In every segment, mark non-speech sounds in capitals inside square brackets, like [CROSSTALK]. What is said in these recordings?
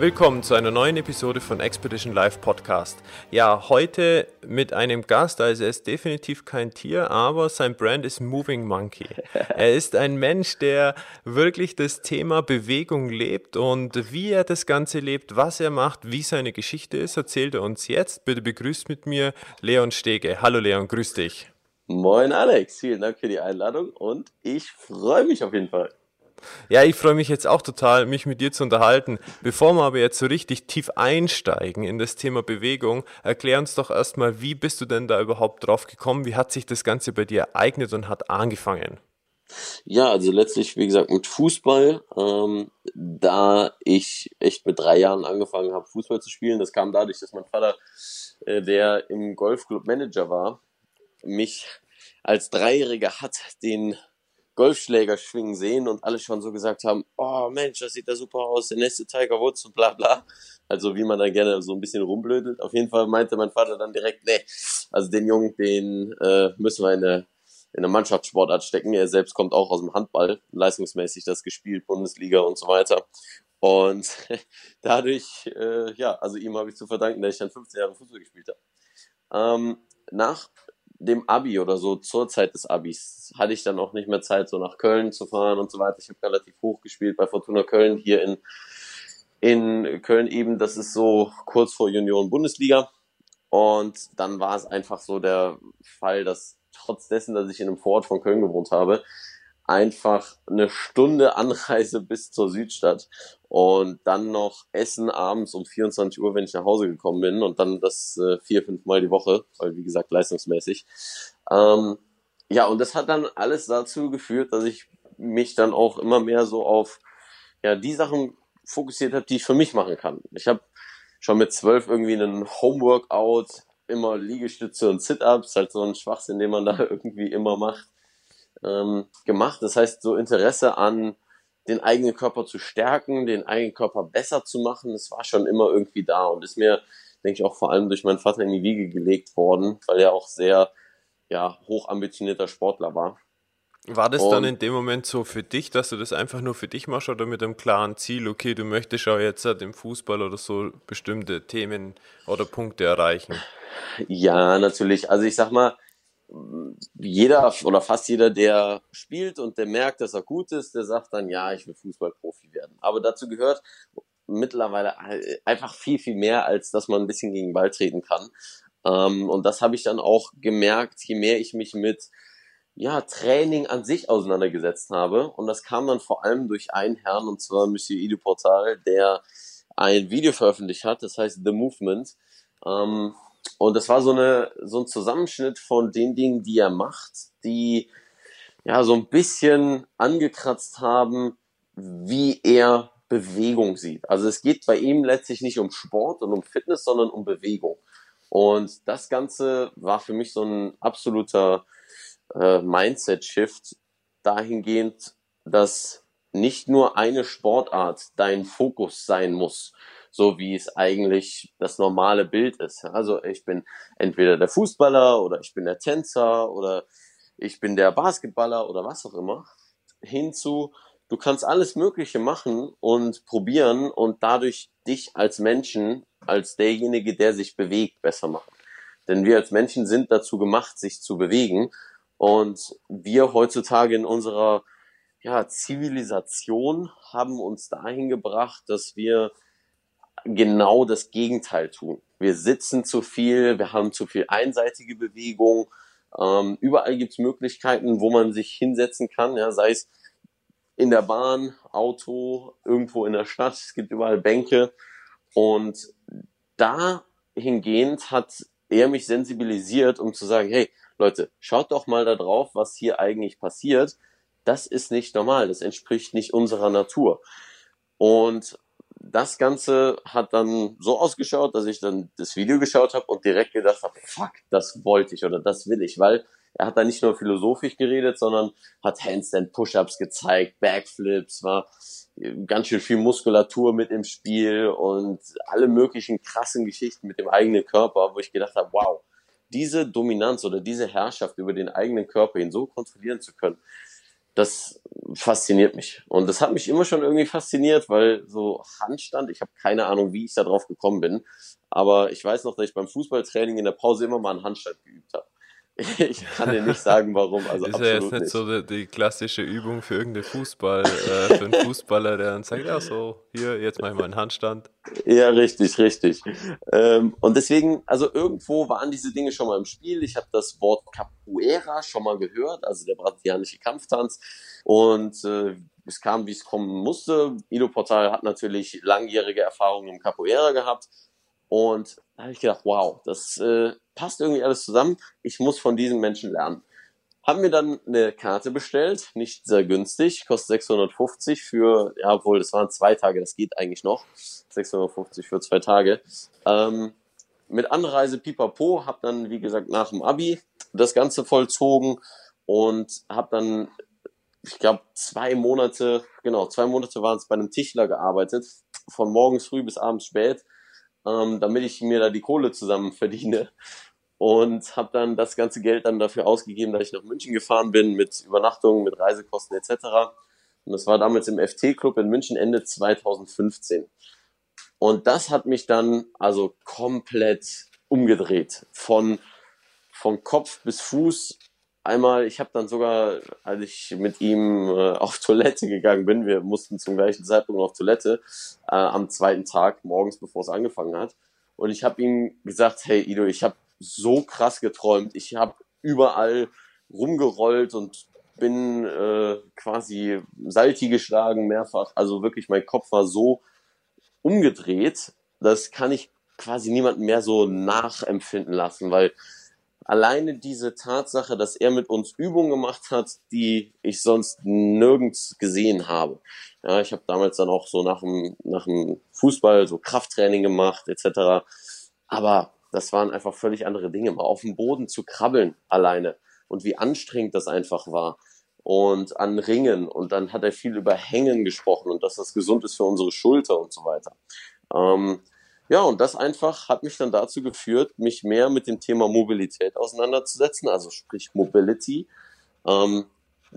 Willkommen zu einer neuen Episode von Expedition Live Podcast. Ja, heute mit einem Gast, also er ist definitiv kein Tier, aber sein Brand ist Moving Monkey. [LAUGHS] Er ist ein Mensch, der wirklich das Thema Bewegung lebt und wie er das Ganze lebt, was er macht, wie seine Geschichte ist, erzählt er uns jetzt. Bitte begrüßt mit mir Leon Stege. Hallo Leon, grüß dich. Moin Alex, vielen Dank für die Einladung und ich freue mich auf jeden Fall. Ja, ich freue mich jetzt auch total, mich mit dir zu unterhalten. Bevor wir aber jetzt so richtig tief einsteigen in das Thema Bewegung, erklär uns doch erstmal, wie bist du denn da überhaupt drauf gekommen? Wie hat sich das Ganze bei dir ereignet und hat angefangen? Ja, also letztlich, wie gesagt, mit Fußball. Ähm, da ich echt mit drei Jahren angefangen habe, Fußball zu spielen, das kam dadurch, dass mein Vater, äh, der im Golfclub Manager war, mich als Dreijähriger hat den Golfschläger schwingen sehen und alle schon so gesagt haben, oh Mensch, das sieht da super aus, der nächste Tiger Woods und bla bla. Also wie man da gerne so ein bisschen rumblödelt. Auf jeden Fall meinte mein Vater dann direkt, nee, also den Jungen, den äh, müssen wir in eine, in eine Mannschaftssportart stecken. Er selbst kommt auch aus dem Handball, leistungsmäßig das gespielt, Bundesliga und so weiter. Und [LAUGHS] dadurch, äh, ja, also ihm habe ich zu verdanken, dass ich dann 15 Jahre Fußball gespielt habe. Ähm, nach dem Abi oder so, zur Zeit des Abis, hatte ich dann auch nicht mehr Zeit, so nach Köln zu fahren und so weiter. Ich habe relativ hoch gespielt bei Fortuna Köln hier in, in Köln eben. Das ist so kurz vor Union Bundesliga. Und dann war es einfach so der Fall, dass trotz dessen, dass ich in einem Vorort von Köln gewohnt habe, einfach eine Stunde Anreise bis zur Südstadt und dann noch Essen abends um 24 Uhr, wenn ich nach Hause gekommen bin und dann das äh, vier, fünf Mal die Woche, weil wie gesagt leistungsmäßig. Ähm, ja, und das hat dann alles dazu geführt, dass ich mich dann auch immer mehr so auf ja die Sachen fokussiert habe, die ich für mich machen kann. Ich habe schon mit zwölf irgendwie einen Homeworkout, immer Liegestütze und Sit-ups, halt so ein Schwachsinn, den man da [LAUGHS] irgendwie immer macht ähm, gemacht. Das heißt, so Interesse an den eigenen Körper zu stärken, den eigenen Körper besser zu machen, das war schon immer irgendwie da und ist mir, denke ich, auch vor allem durch meinen Vater in die Wiege gelegt worden, weil er auch sehr ja, hoch ambitionierter Sportler war. War das und, dann in dem Moment so für dich, dass du das einfach nur für dich machst oder mit einem klaren Ziel, okay, du möchtest auch jetzt halt im Fußball oder so bestimmte Themen oder Punkte erreichen? Ja, natürlich. Also ich sag mal, jeder oder fast jeder, der spielt und der merkt, dass er gut ist, der sagt dann, ja, ich will Fußballprofi werden. Aber dazu gehört mittlerweile einfach viel, viel mehr, als dass man ein bisschen gegen den Ball treten kann. Ähm, und das habe ich dann auch gemerkt, je mehr ich mich mit ja, Training an sich auseinandergesetzt habe. Und das kam dann vor allem durch einen Herrn, und zwar Monsieur Ido Portal, der ein Video veröffentlicht hat, das heißt The Movement. Ähm, und das war so eine, so ein Zusammenschnitt von den Dingen, die er macht, die ja so ein bisschen angekratzt haben, wie er Bewegung sieht. Also es geht bei ihm letztlich nicht um Sport und um Fitness, sondern um Bewegung. Und das Ganze war für mich so ein absoluter äh, Mindset-Shift dahingehend, dass nicht nur eine Sportart dein Fokus sein muss, so wie es eigentlich das normale Bild ist. Also ich bin entweder der Fußballer oder ich bin der Tänzer oder ich bin der Basketballer oder was auch immer. Hinzu, du kannst alles Mögliche machen und probieren und dadurch dich als Menschen, als derjenige, der sich bewegt, besser machen. Denn wir als Menschen sind dazu gemacht, sich zu bewegen. Und wir heutzutage in unserer ja, Zivilisation haben uns dahin gebracht, dass wir genau das Gegenteil tun. Wir sitzen zu viel, wir haben zu viel einseitige Bewegung. Ähm, überall gibt es Möglichkeiten, wo man sich hinsetzen kann, ja, sei es in der Bahn, Auto, irgendwo in der Stadt. Es gibt überall Bänke. Und dahingehend hat er mich sensibilisiert, um zu sagen, hey Leute, schaut doch mal da drauf, was hier eigentlich passiert. Das ist nicht normal, das entspricht nicht unserer Natur. Und das Ganze hat dann so ausgeschaut, dass ich dann das Video geschaut habe und direkt gedacht habe, fuck, das wollte ich oder das will ich, weil er hat da nicht nur philosophisch geredet, sondern hat Handstand Push-ups gezeigt, Backflips, war ganz schön viel Muskulatur mit im Spiel und alle möglichen krassen Geschichten mit dem eigenen Körper, wo ich gedacht habe, wow, diese Dominanz oder diese Herrschaft über den eigenen Körper ihn so kontrollieren zu können, das fasziniert mich. Und das hat mich immer schon irgendwie fasziniert, weil so Handstand, ich habe keine Ahnung, wie ich da drauf gekommen bin, aber ich weiß noch, dass ich beim Fußballtraining in der Pause immer mal einen Handstand geübt habe. [LAUGHS] Ich kann dir nicht sagen, warum. Also ist ja jetzt nicht, nicht, so die, klassische Übung für irgendeinen Fußball, äh, für einen Fußballer, der dann sagt, ja so, hier, jetzt mach ich mal einen Handstand. Ja, richtig, richtig. Ähm, und deswegen, also irgendwo waren diese Dinge schon mal im Spiel. Ich habe das Wort Capoeira schon mal gehört, also der brasilianische Kampftanz. Und äh, es kam, wie es kommen musste. Ido Portal hat natürlich langjährige Erfahrungen im Capoeira gehabt. Und da habe ich gedacht, wow, das äh, passt irgendwie alles zusammen. Ich muss von diesen Menschen lernen. Haben mir dann eine Karte bestellt, nicht sehr günstig, kostet 650 für, ja, obwohl das waren zwei Tage, das geht eigentlich noch. 650 für zwei Tage. Ähm, mit Anreise pipapo, hab dann, wie gesagt, nach dem Abi das Ganze vollzogen und hab dann, ich glaube, zwei Monate, genau, zwei Monate waren es bei einem Tischler gearbeitet, von morgens früh bis abends spät, ähm, damit ich mir da die Kohle zusammen verdiene und habe dann das ganze Geld dann dafür ausgegeben, dass ich nach München gefahren bin mit Übernachtungen, mit Reisekosten etc. Und das war damals im FT-Club in München Ende 2015. Und das hat mich dann also komplett umgedreht. Von, von Kopf bis Fuß. Einmal, ich habe dann sogar, als ich mit ihm äh, auf Toilette gegangen bin, wir mussten zum gleichen Zeitpunkt auf Toilette, äh, am zweiten Tag, morgens, bevor es angefangen hat. Und ich habe ihm gesagt, hey Ido, ich habe so krass geträumt. Ich habe überall rumgerollt und bin äh, quasi Salti geschlagen mehrfach. Also wirklich, mein Kopf war so umgedreht, das kann ich quasi niemandem mehr so nachempfinden lassen, weil alleine diese Tatsache, dass er mit uns Übungen gemacht hat, die ich sonst nirgends gesehen habe. Ja, ich habe damals dann auch so nach dem, nach dem Fußball so Krafttraining gemacht etc. Aber das waren einfach völlig andere Dinge. Mal auf dem Boden zu krabbeln alleine und wie anstrengend das einfach war. Und an Ringen und dann hat er viel über Hängen gesprochen und dass das gesund ist für unsere Schulter und so weiter. Ähm, ja, und das einfach hat mich dann dazu geführt, mich mehr mit dem Thema Mobilität auseinanderzusetzen, also sprich Mobility. Ähm,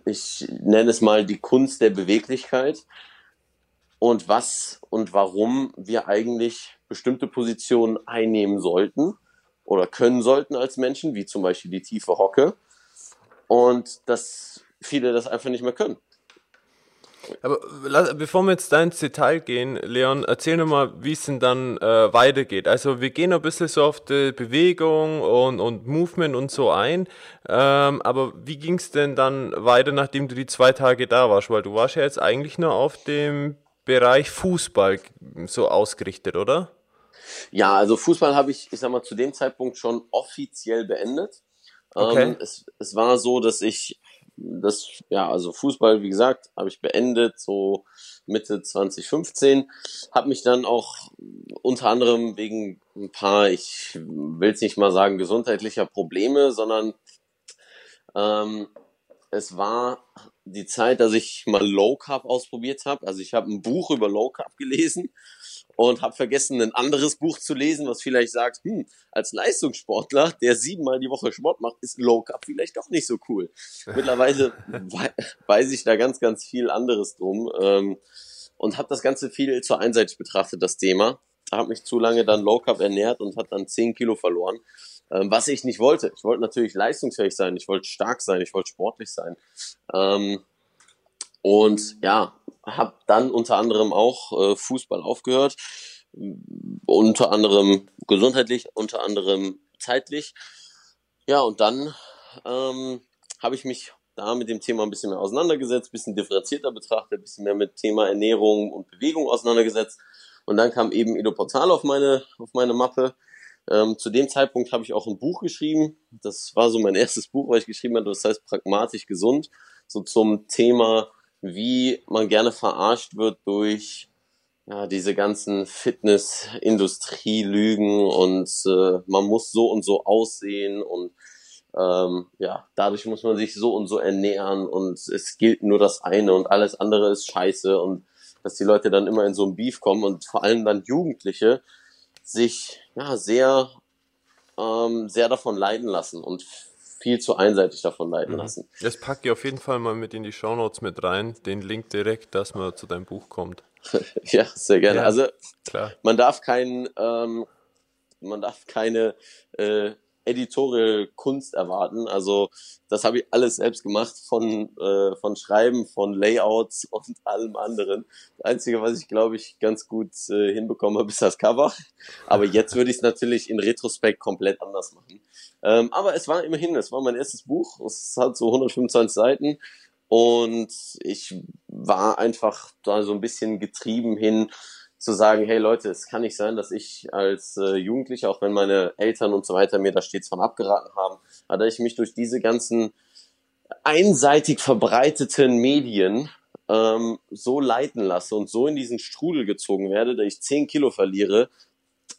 ich nenne es mal die Kunst der Beweglichkeit und was und warum wir eigentlich bestimmte Positionen einnehmen sollten oder können sollten als Menschen, wie zum Beispiel die tiefe Hocke. Und dass viele das einfach nicht mehr können. Aber bevor wir jetzt da ins Detail gehen, Leon, erzähl nochmal, wie es denn dann äh, weitergeht. Also wir gehen ein bisschen so auf die Bewegung und, und Movement und so ein. Ähm, aber wie ging es denn dann weiter, nachdem du die zwei Tage da warst? Weil du warst ja jetzt eigentlich nur auf dem Bereich Fußball so ausgerichtet, oder? Ja, also Fußball habe ich, ich sag mal, zu dem Zeitpunkt schon offiziell beendet. Okay. Ähm, es, es war so, dass ich das, ja, also Fußball, wie gesagt, habe ich beendet, so Mitte 2015. Habe mich dann auch unter anderem wegen ein paar, ich will es nicht mal sagen, gesundheitlicher Probleme, sondern ähm, es war die Zeit, dass ich mal Low Carb ausprobiert habe. Also ich habe ein Buch über Low Carb gelesen und habe vergessen, ein anderes Buch zu lesen, was vielleicht sagt, hm, als Leistungssportler, der siebenmal die Woche Sport macht, ist Low Carb vielleicht doch nicht so cool. Mittlerweile [LAUGHS] weiß ich da ganz, ganz viel anderes drum ähm, und habe das Ganze viel zu einseitig betrachtet, das Thema. Habe mich zu lange dann Low Carb ernährt und hat dann zehn Kilo verloren, ähm, was ich nicht wollte. Ich wollte natürlich leistungsfähig sein, ich wollte stark sein, ich wollte sportlich sein. Ähm, und ja, habe dann unter anderem auch äh, Fußball aufgehört, unter anderem gesundheitlich, unter anderem zeitlich. Ja, und dann ähm, habe ich mich da mit dem Thema ein bisschen mehr auseinandergesetzt, ein bisschen differenzierter betrachtet, ein bisschen mehr mit Thema Ernährung und Bewegung auseinandergesetzt. Und dann kam eben Edo Portal auf meine, auf meine Mappe. Ähm, zu dem Zeitpunkt habe ich auch ein Buch geschrieben. Das war so mein [LAUGHS] erstes Buch, was ich geschrieben habe. Das heißt Pragmatisch gesund. So zum Thema wie man gerne verarscht wird durch ja, diese ganzen Fitness-Industrie-Lügen und äh, man muss so und so aussehen und ähm, ja, dadurch muss man sich so und so ernähren und es gilt nur das eine und alles andere ist scheiße und dass die Leute dann immer in so ein Beef kommen und vor allem dann Jugendliche sich ja sehr ähm, sehr davon leiden lassen und viel zu einseitig davon leiden mhm. lassen. Das packe ich auf jeden Fall mal mit in die Shownotes mit rein, den Link direkt, dass man zu deinem Buch kommt. [LAUGHS] ja, sehr gerne. Ja, also klar. man darf kein, ähm, man darf keine äh, Editorial Kunst erwarten. Also das habe ich alles selbst gemacht, von, äh, von Schreiben, von Layouts [LAUGHS] und allem anderen. Das Einzige, was ich glaube ich ganz gut äh, hinbekommen habe, ist das Cover. Aber jetzt würde ich es natürlich in Retrospekt komplett anders machen. Ähm, aber es war immerhin, es war mein erstes Buch. Es hat so 125 Seiten. Und ich war einfach da so ein bisschen getrieben hin, zu sagen, hey Leute, es kann nicht sein, dass ich als äh, Jugendlicher, auch wenn meine Eltern und so weiter mir da stets von abgeraten haben, aber ich mich durch diese ganzen einseitig verbreiteten Medien ähm, so leiten lasse und so in diesen Strudel gezogen werde, dass ich 10 Kilo verliere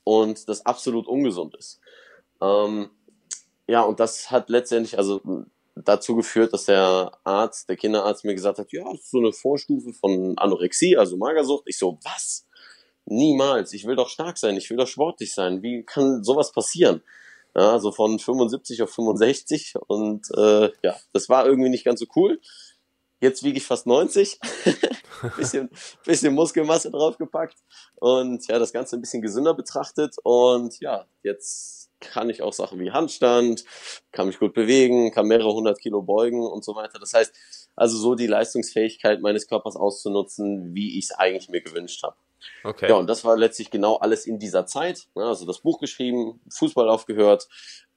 und das absolut ungesund ist. Ähm, ja, und das hat letztendlich also dazu geführt, dass der Arzt, der Kinderarzt mir gesagt hat, ja, das ist so eine Vorstufe von Anorexie, also Magersucht. Ich so, was? Niemals. Ich will doch stark sein. Ich will doch sportlich sein. Wie kann sowas passieren? Ja, so von 75 auf 65 und äh, ja, das war irgendwie nicht ganz so cool. Jetzt wiege ich fast 90, [LAUGHS] bisschen, bisschen Muskelmasse draufgepackt und ja, das Ganze ein bisschen gesünder betrachtet und ja, jetzt kann ich auch Sachen wie Handstand, kann mich gut bewegen, kann mehrere hundert Kilo beugen und so weiter. Das heißt, also so die Leistungsfähigkeit meines Körpers auszunutzen, wie ich es eigentlich mir gewünscht habe. Okay. Ja, und das war letztlich genau alles in dieser Zeit. Also das Buch geschrieben, Fußball aufgehört,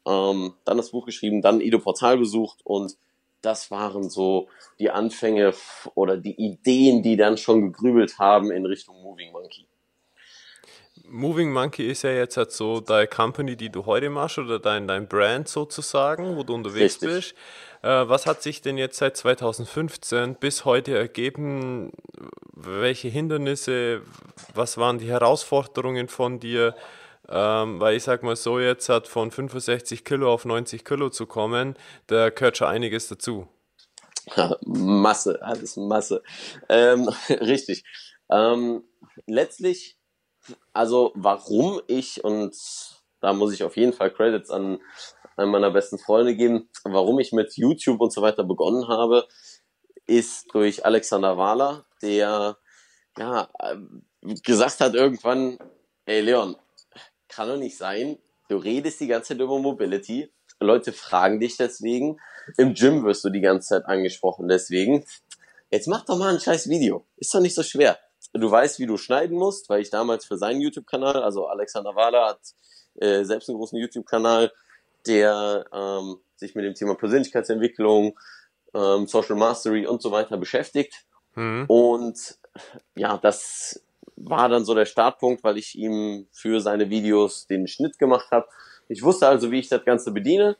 ähm, dann das Buch geschrieben, dann Ido Portal besucht und das waren so die Anfänge oder die Ideen, die dann schon gegrübelt haben in Richtung Moving Monkey. Moving Monkey ist ja jetzt halt so deine Company, die du heute machst oder dein, dein Brand sozusagen, wo du unterwegs Richtig. bist. Äh, was hat sich denn jetzt seit 2015 bis heute ergeben? Welche Hindernisse, was waren die Herausforderungen von dir? Ähm, weil ich sag mal so, jetzt hat von 65 Kilo auf 90 Kilo zu kommen, da gehört schon einiges dazu. [LAUGHS] Masse, alles Masse. Ähm, [LAUGHS] richtig. Ähm, letztlich, also warum ich, und da muss ich auf jeden Fall Credits an einem meiner besten Freunde geben. Warum ich mit YouTube und so weiter begonnen habe, ist durch Alexander Wahler, der ja gesagt hat irgendwann, ey Leon, kann doch nicht sein, du redest die ganze Zeit über Mobility, Leute fragen dich deswegen, im Gym wirst du die ganze Zeit angesprochen deswegen. Jetzt mach doch mal ein scheiß Video, ist doch nicht so schwer. Du weißt, wie du schneiden musst, weil ich damals für seinen YouTube-Kanal, also Alexander Wahler hat äh, selbst einen großen YouTube-Kanal, der ähm, sich mit dem Thema Persönlichkeitsentwicklung, ähm, Social Mastery und so weiter beschäftigt. Mhm. Und ja, das war dann so der Startpunkt, weil ich ihm für seine Videos den Schnitt gemacht habe. Ich wusste also, wie ich das Ganze bediene.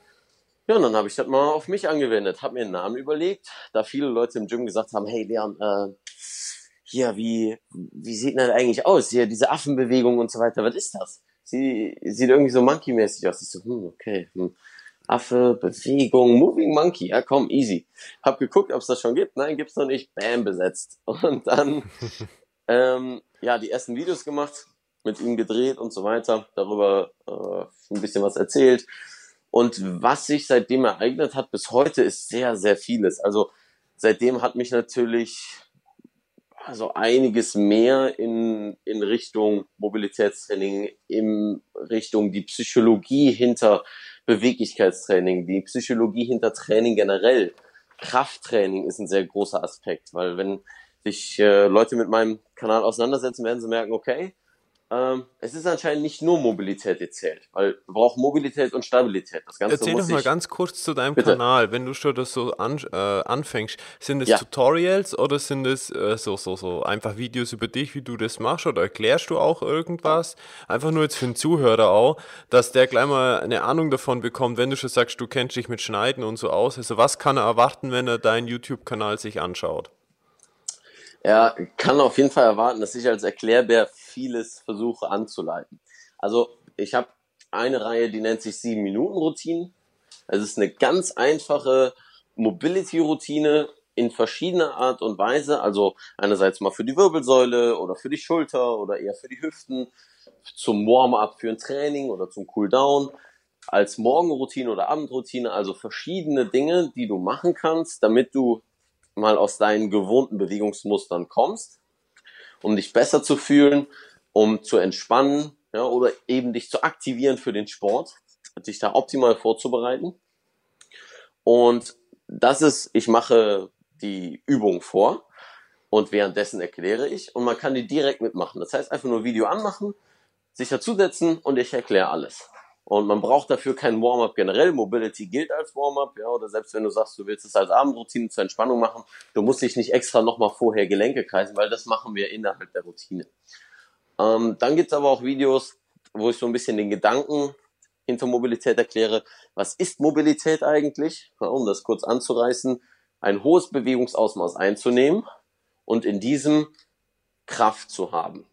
Ja, und dann habe ich das mal auf mich angewendet, habe mir einen Namen überlegt, da viele Leute im Gym gesagt haben, hey Leon, äh, hier, wie, wie sieht denn das eigentlich aus? Hier, diese Affenbewegung und so weiter, was ist das? sie sieht irgendwie so monkey-mäßig aus. Ich so, hm, okay, hm. Affe, Bewegung, Moving Monkey, ja komm, easy. Hab geguckt, ob es das schon gibt. Nein, gibt's noch nicht. Bam, besetzt. [LAUGHS] Und dann, [LAUGHS] ähm, ja, die ersten Videos gemacht, mit ihm gedreht und so weiter, darüber äh, ein bisschen was erzählt. Und was sich seitdem ereignet hat bis heute, ist sehr, sehr vieles. Also seitdem hat mich natürlich also einiges mehr in, in Richtung Mobilitätstraining, in Richtung die Psychologie hinter Beweglichkeitstraining, die Psychologie hinter Training generell. Krafttraining ist ein sehr großer Aspekt, weil wenn sich äh, Leute mit meinem Kanal auseinandersetzen, werden sie merken, okay, ähm, es ist anscheinend nicht nur Mobilität, die zählt, weil wir brauchen Mobilität und Stabilität. Das Ganze Erzähl doch mal ganz kurz zu deinem Bitte. Kanal, wenn du schon das so an, äh, anfängst. Sind es ja. Tutorials oder sind es äh, so, so, so einfach Videos über dich, wie du das machst oder erklärst du auch irgendwas? Einfach nur jetzt für den Zuhörer auch, dass der gleich mal eine Ahnung davon bekommt, wenn du schon sagst, du kennst dich mit Schneiden und so aus. Also was kann er erwarten, wenn er deinen YouTube-Kanal sich anschaut? Ja, kann auf jeden Fall erwarten, dass ich als Erklärbär vieles versuche anzuleiten. Also ich habe eine Reihe, die nennt sich 7-Minuten-Routinen. Es ist eine ganz einfache Mobility-Routine in verschiedener Art und Weise. Also einerseits mal für die Wirbelsäule oder für die Schulter oder eher für die Hüften, zum Warm-up für ein Training oder zum Cool-down, als Morgenroutine oder Abendroutine. Also verschiedene Dinge, die du machen kannst, damit du mal aus deinen gewohnten Bewegungsmustern kommst, um dich besser zu fühlen, um zu entspannen ja, oder eben dich zu aktivieren für den Sport, dich da optimal vorzubereiten. Und das ist, ich mache die Übung vor und währenddessen erkläre ich und man kann die direkt mitmachen. Das heißt einfach nur Video anmachen, sich dazusetzen und ich erkläre alles. Und man braucht dafür kein Warm-up generell. Mobility gilt als Warm-up, ja, oder selbst wenn du sagst, du willst es als Abendroutine zur Entspannung machen, du musst dich nicht extra nochmal vorher Gelenke kreisen, weil das machen wir innerhalb der Routine. Ähm, dann gibt's aber auch Videos, wo ich so ein bisschen den Gedanken hinter Mobilität erkläre. Was ist Mobilität eigentlich? Um das kurz anzureißen, ein hohes Bewegungsausmaß einzunehmen und in diesem Kraft zu haben.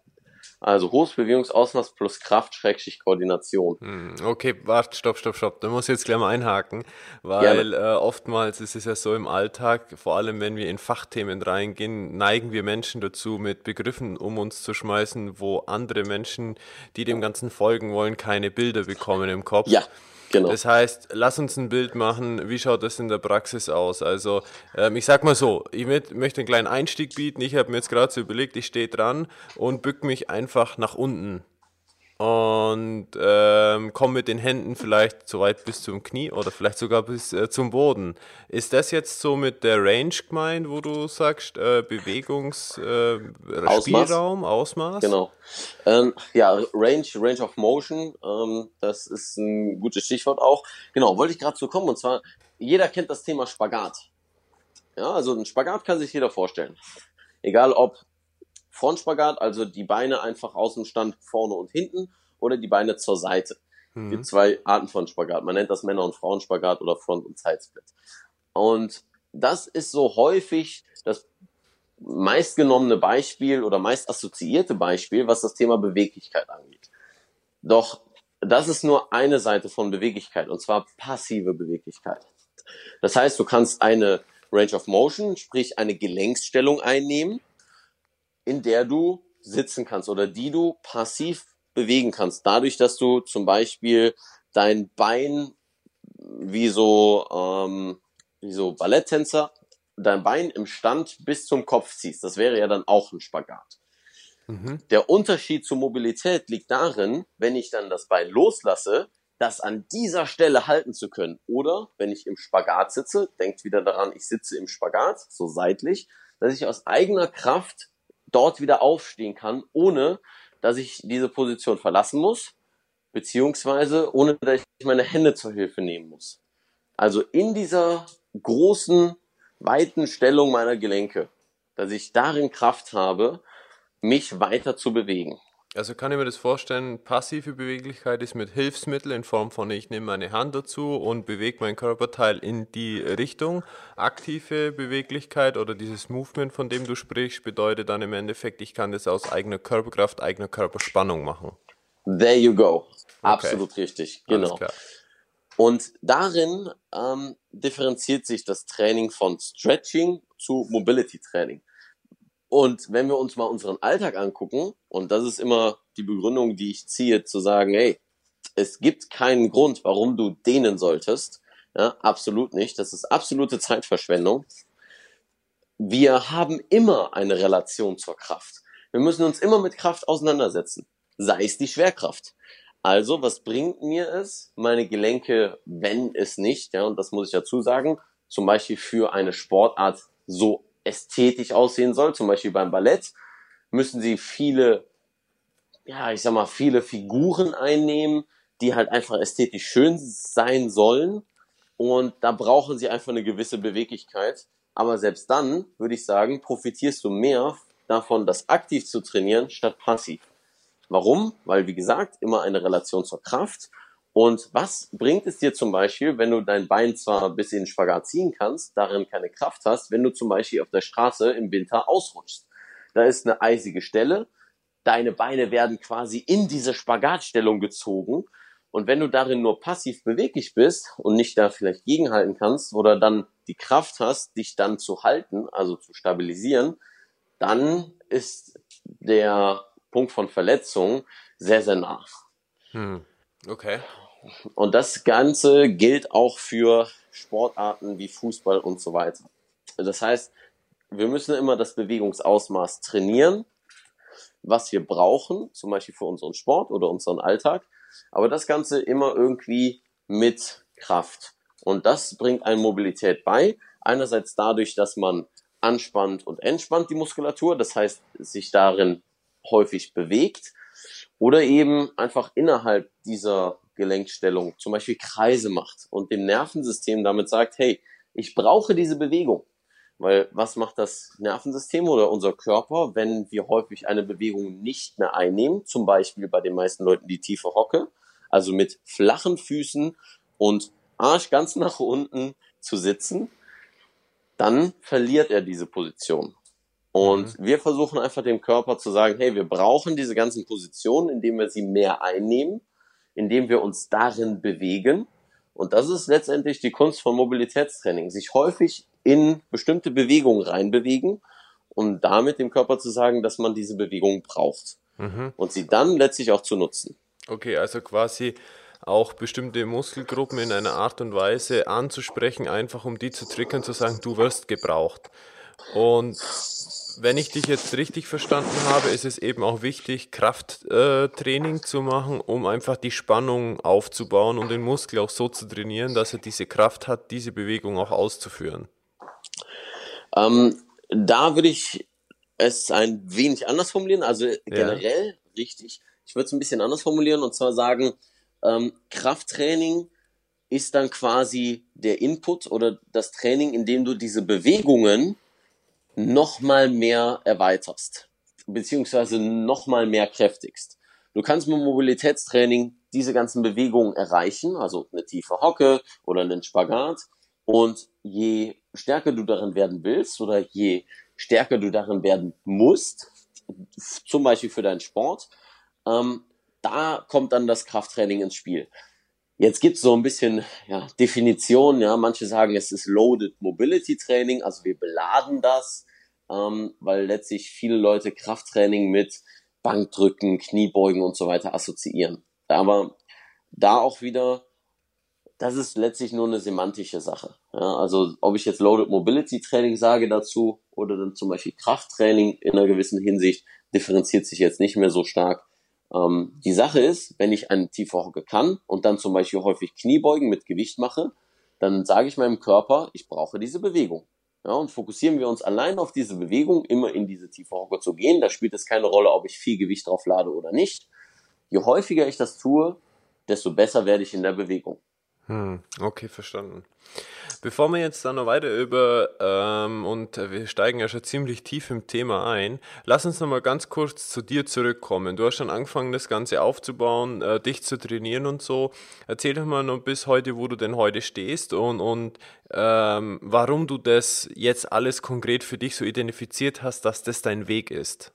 Also hohes Bewegungsausmaß plus Kraft, Schrägstrich Koordination. Hm, okay, warte, stopp, stopp, stopp. Da muss ich jetzt gleich mal einhaken, weil äh, oftmals ist es ja so im Alltag, vor allem wenn wir in Fachthemen reingehen, neigen wir Menschen dazu, mit Begriffen um uns zu schmeißen, wo andere Menschen, die dem Ganzen folgen wollen, keine Bilder bekommen im Kopf. Ja. Genau. Das heißt, lass uns ein Bild machen, wie schaut das in der Praxis aus? Also ähm, ich sag mal so, ich möchte einen kleinen Einstieg bieten. Ich habe mir jetzt gerade so überlegt, ich stehe dran und bück mich einfach nach unten und ähm, komme mit den Händen vielleicht so weit bis zum Knie oder vielleicht sogar bis äh, zum Boden. Ist das jetzt so mit der Range gemeint, wo du sagst, äh, Bewegungsspielraum, äh, Ausmaß? Genau. Ähm, ja, Range, Range of Motion, ähm, das ist ein gutes Stichwort auch. Genau, wollte ich gerade zu kommen und zwar, jeder kennt das Thema Spagat. Ja, also ein Spagat kann sich jeder vorstellen. Egal ob Frontspagat, also die Beine einfach aus dem Stand vorne und hinten oder die Beine zur Seite. Mhm. Es gibt zwei Arten von Spagat. Man nennt das Männer- und Frauenspagat oder Front- und Sidesplit. Und das ist so häufig das meistgenommene Beispiel oder meist assoziierte Beispiel, was das Thema Beweglichkeit angeht. Doch das ist nur eine Seite von Beweglichkeit und zwar passive Beweglichkeit. Das heißt, du kannst eine Range of Motion, sprich eine Gelenksstellung einnehmen in der du sitzen kannst oder die du passiv bewegen kannst. Dadurch, dass du zum Beispiel dein Bein wie so, ähm, wie so Balletttänzer, dein Bein im Stand bis zum Kopf ziehst. Das wäre ja dann auch ein Spagat. Mhm. Der Unterschied zur Mobilität liegt darin, wenn ich dann das Bein loslasse, das an dieser Stelle halten zu können. Oder wenn ich im Spagat sitze, denkt wieder daran, ich sitze im Spagat, so seitlich, dass ich aus eigener Kraft dort wieder aufstehen kann, ohne dass ich diese Position verlassen muss, beziehungsweise ohne dass ich meine Hände zur Hilfe nehmen muss. Also in dieser großen, weiten Stellung meiner Gelenke, dass ich darin Kraft habe, mich weiter zu bewegen. Also kann ich mir das vorstellen, passive Beweglichkeit ist mit Hilfsmitteln in Form von ich nehme meine Hand dazu und bewege mein Körperteil in die Richtung. Aktive Beweglichkeit oder dieses Movement, von dem du sprichst, bedeutet dann im Endeffekt, ich kann das aus eigener Körperkraft, eigener Körperspannung machen. There you go. Absolut okay. richtig. Genau. Und darin ähm, differenziert sich das Training von Stretching zu Mobility Training. Und wenn wir uns mal unseren Alltag angucken, und das ist immer die Begründung, die ich ziehe, zu sagen, hey, es gibt keinen Grund, warum du dehnen solltest. Ja, absolut nicht. Das ist absolute Zeitverschwendung. Wir haben immer eine Relation zur Kraft. Wir müssen uns immer mit Kraft auseinandersetzen. Sei es die Schwerkraft. Also, was bringt mir es, meine Gelenke, wenn es nicht, ja, und das muss ich dazu sagen, zum Beispiel für eine Sportart so ästhetisch aussehen soll, zum Beispiel beim Ballett, müssen sie viele, ja, ich sag mal, viele Figuren einnehmen, die halt einfach ästhetisch schön sein sollen. Und da brauchen sie einfach eine gewisse Beweglichkeit. Aber selbst dann, würde ich sagen, profitierst du mehr davon, das aktiv zu trainieren, statt passiv. Warum? Weil, wie gesagt, immer eine Relation zur Kraft und was bringt es dir zum Beispiel, wenn du dein Bein zwar bis in den Spagat ziehen kannst, darin keine Kraft hast, wenn du zum Beispiel auf der Straße im Winter ausrutschst? da ist eine eisige Stelle, deine Beine werden quasi in diese Spagatstellung gezogen und wenn du darin nur passiv beweglich bist und nicht da vielleicht gegenhalten kannst oder dann die Kraft hast, dich dann zu halten, also zu stabilisieren, dann ist der Punkt von Verletzung sehr, sehr nah. Hm. Okay. Und das Ganze gilt auch für Sportarten wie Fußball und so weiter. Das heißt, wir müssen immer das Bewegungsausmaß trainieren, was wir brauchen, zum Beispiel für unseren Sport oder unseren Alltag. Aber das Ganze immer irgendwie mit Kraft. Und das bringt eine Mobilität bei. Einerseits dadurch, dass man anspannt und entspannt die Muskulatur, das heißt, sich darin häufig bewegt. Oder eben einfach innerhalb dieser Gelenkstellung zum Beispiel Kreise macht und dem Nervensystem damit sagt, hey, ich brauche diese Bewegung. Weil was macht das Nervensystem oder unser Körper, wenn wir häufig eine Bewegung nicht mehr einnehmen? Zum Beispiel bei den meisten Leuten die tiefe Hocke, also mit flachen Füßen und Arsch ganz [LAUGHS] nach unten zu sitzen, dann verliert er diese Position. Und mhm. wir versuchen einfach dem Körper zu sagen, hey, wir brauchen diese ganzen Positionen, indem wir sie mehr einnehmen, indem wir uns darin bewegen. Und das ist letztendlich die Kunst von Mobilitätstraining, sich häufig in bestimmte Bewegungen reinbewegen und damit dem Körper zu sagen, dass man diese Bewegung braucht mhm. und sie dann letztlich auch zu nutzen. Okay, also quasi auch bestimmte Muskelgruppen in einer Art und Weise anzusprechen, einfach um die zu triggern, zu sagen, du wirst gebraucht. Und wenn ich dich jetzt richtig verstanden habe, ist es eben auch wichtig, Krafttraining äh, zu machen, um einfach die Spannung aufzubauen und den Muskel auch so zu trainieren, dass er diese Kraft hat, diese Bewegung auch auszuführen. Ähm, da würde ich es ein wenig anders formulieren, also generell ja. richtig. Ich würde es ein bisschen anders formulieren und zwar sagen, ähm, Krafttraining ist dann quasi der Input oder das Training, in dem du diese Bewegungen noch mal mehr erweiterst, beziehungsweise noch mal mehr kräftigst. Du kannst mit Mobilitätstraining diese ganzen Bewegungen erreichen, also eine tiefe Hocke oder einen Spagat. Und je stärker du darin werden willst oder je stärker du darin werden musst, zum Beispiel für deinen Sport, ähm, da kommt dann das Krafttraining ins Spiel. Jetzt gibt's so ein bisschen ja, Definition, ja, manche sagen, es ist Loaded Mobility Training, also wir beladen das, ähm, weil letztlich viele Leute Krafttraining mit Bankdrücken, Kniebeugen und so weiter assoziieren. Aber da auch wieder das ist letztlich nur eine semantische Sache. Ja, also ob ich jetzt Loaded Mobility Training sage dazu oder dann zum Beispiel Krafttraining in einer gewissen Hinsicht differenziert sich jetzt nicht mehr so stark. Ähm, die Sache ist, wenn ich eine tiefe Hocke kann und dann zum Beispiel häufig Kniebeugen mit Gewicht mache, dann sage ich meinem Körper, ich brauche diese Bewegung. Ja, und fokussieren wir uns allein auf diese Bewegung, immer in diese tiefe Hocke zu gehen, da spielt es keine Rolle, ob ich viel Gewicht drauf lade oder nicht. Je häufiger ich das tue, desto besser werde ich in der Bewegung. Hm, okay, verstanden. Bevor wir jetzt dann noch weiter über, ähm, und wir steigen ja schon ziemlich tief im Thema ein, lass uns noch mal ganz kurz zu dir zurückkommen. Du hast schon angefangen, das Ganze aufzubauen, äh, dich zu trainieren und so. Erzähl doch mal noch bis heute, wo du denn heute stehst und, und ähm, warum du das jetzt alles konkret für dich so identifiziert hast, dass das dein Weg ist.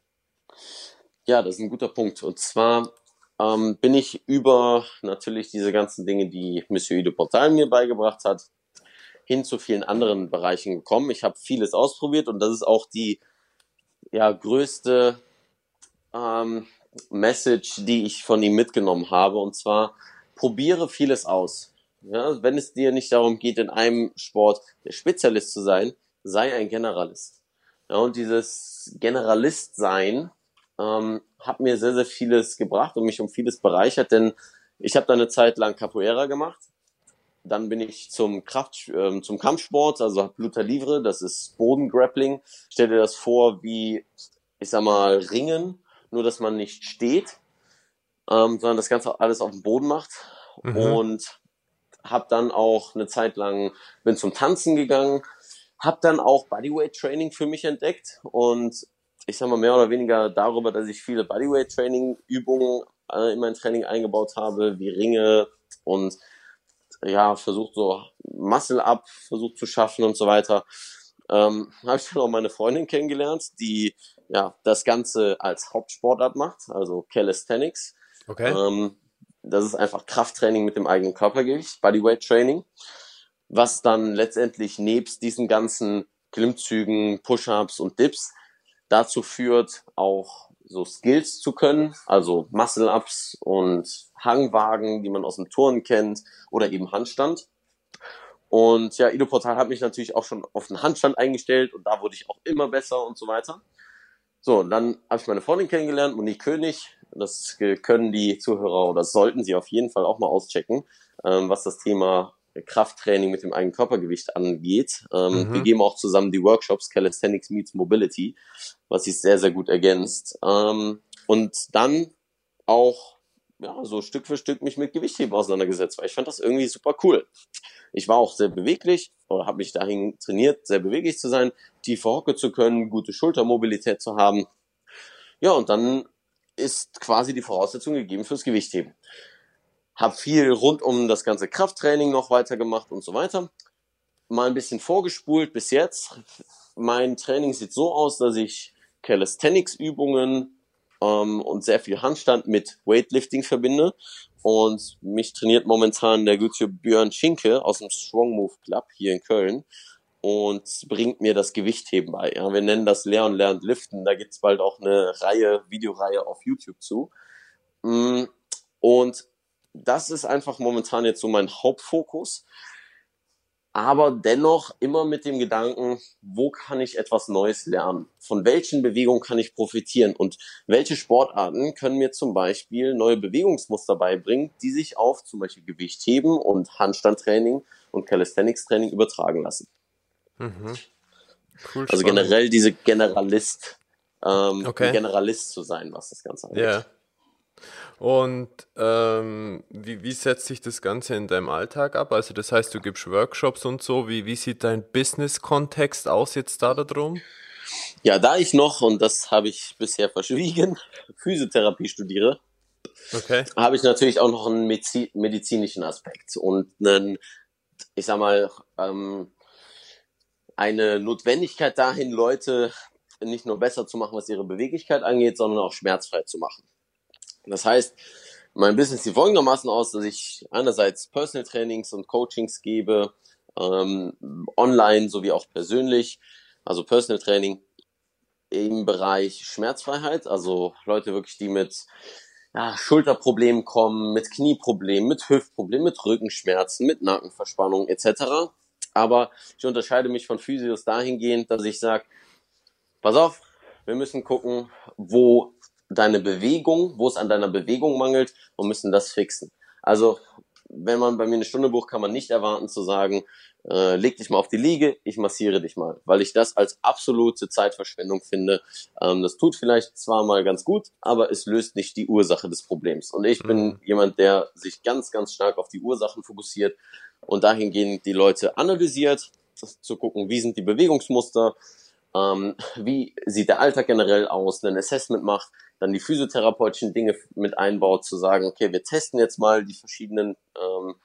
Ja, das ist ein guter Punkt. Und zwar ähm, bin ich über natürlich diese ganzen Dinge, die Monsieur de Portal mir beigebracht hat, hin zu vielen anderen Bereichen gekommen. Ich habe vieles ausprobiert und das ist auch die ja, größte ähm, Message, die ich von ihm mitgenommen habe. Und zwar, probiere vieles aus. Ja, wenn es dir nicht darum geht, in einem Sport der Spezialist zu sein, sei ein Generalist. Ja, und dieses Generalist sein ähm, hat mir sehr, sehr vieles gebracht und mich um vieles bereichert, denn ich habe da eine Zeit lang Capoeira gemacht. Dann bin ich zum Kraft, äh, zum Kampfsport, also hab Luther Livre, das ist Bodengrappling. Stell dir das vor wie, ich sag mal, Ringen, nur dass man nicht steht, ähm, sondern das Ganze alles auf dem Boden macht. Mhm. Und habe dann auch eine Zeit lang, bin zum Tanzen gegangen, habe dann auch Bodyweight Training für mich entdeckt und ich sag mal, mehr oder weniger darüber, dass ich viele Bodyweight-Training-Übungen äh, in mein Training eingebaut habe, wie Ringe und ja, versucht so Muscle-Up, versucht zu schaffen und so weiter. Ähm, habe ich dann auch meine Freundin kennengelernt, die ja, das Ganze als Hauptsportart macht, also Calisthenics. Okay. Ähm, das ist einfach Krafttraining mit dem eigenen Körpergewicht, Bodyweight Training, was dann letztendlich nebst diesen ganzen Klimmzügen, Push-ups und Dips dazu führt, auch so Skills zu können, also Muscle-Ups und Hangwagen, die man aus dem Turnen kennt, oder eben Handstand. Und ja, Ido Portal hat mich natürlich auch schon auf den Handstand eingestellt und da wurde ich auch immer besser und so weiter. So, und dann habe ich meine Freundin kennengelernt, Monique König. Das können die Zuhörer oder sollten sie auf jeden Fall auch mal auschecken, ähm, was das Thema Krafttraining mit dem eigenen Körpergewicht angeht. Ähm, mhm. Wir geben auch zusammen die Workshops Calisthenics Meets Mobility, was sich sehr, sehr gut ergänzt. Ähm, und dann auch ja, so Stück für Stück mich mit Gewichtheben auseinandergesetzt, weil ich fand das irgendwie super cool. Ich war auch sehr beweglich oder habe mich dahin trainiert, sehr beweglich zu sein, tiefe Hocke zu können, gute Schultermobilität zu haben. Ja, und dann ist quasi die Voraussetzung gegeben fürs Gewichtheben. Hab viel rund um das ganze Krafttraining noch weitergemacht und so weiter. Mal ein bisschen vorgespult bis jetzt. Mein Training sieht so aus, dass ich Calisthenics-Übungen ähm, und sehr viel Handstand mit Weightlifting verbinde. Und mich trainiert momentan der gute Björn Schinke aus dem Strong Move Club hier in Köln und bringt mir das Gewichtheben bei. Ja, wir nennen das Leon lernt liften. Da gibt's bald auch eine Reihe, Videoreihe auf YouTube zu. Mm, und das ist einfach momentan jetzt so mein Hauptfokus aber dennoch immer mit dem Gedanken, wo kann ich etwas Neues lernen? Von welchen Bewegungen kann ich profitieren? Und welche Sportarten können mir zum Beispiel neue Bewegungsmuster beibringen, die sich auf zum Beispiel Gewichtheben und Handstandtraining und Calisthenics-Training übertragen lassen? Mhm. Cool, also generell diese Generalist, ähm, okay. Generalist zu sein, was das Ganze angeht. Yeah. Und ähm, wie, wie setzt sich das Ganze in deinem Alltag ab? Also das heißt, du gibst Workshops und so. Wie, wie sieht dein Business-Kontext aus jetzt da darum? Ja, da ich noch, und das habe ich bisher verschwiegen, [LAUGHS] Physiotherapie studiere, okay. habe ich natürlich auch noch einen medizinischen Aspekt und einen, ich sag mal, ähm, eine Notwendigkeit dahin, Leute nicht nur besser zu machen, was ihre Beweglichkeit angeht, sondern auch schmerzfrei zu machen. Das heißt, mein Business sieht folgendermaßen aus, dass ich einerseits Personal Trainings und Coachings gebe, ähm, online sowie auch persönlich, also Personal Training im Bereich Schmerzfreiheit, also Leute wirklich, die mit ja, Schulterproblemen kommen, mit Knieproblemen, mit Hüftproblemen, mit Rückenschmerzen, mit Nackenverspannung etc. Aber ich unterscheide mich von Physios dahingehend, dass ich sage, pass auf, wir müssen gucken, wo deine Bewegung, wo es an deiner Bewegung mangelt und müssen das fixen. Also wenn man bei mir eine Stunde bucht, kann man nicht erwarten zu sagen, äh, leg dich mal auf die Liege, ich massiere dich mal, weil ich das als absolute Zeitverschwendung finde. Ähm, das tut vielleicht zwar mal ganz gut, aber es löst nicht die Ursache des Problems. Und ich mhm. bin jemand, der sich ganz, ganz stark auf die Ursachen fokussiert und dahingehend die Leute analysiert, zu gucken, wie sind die Bewegungsmuster, ähm, wie sieht der Alltag generell aus, ein Assessment macht, dann die physiotherapeutischen Dinge mit einbaut, zu sagen, okay, wir testen jetzt mal die verschiedenen ähm,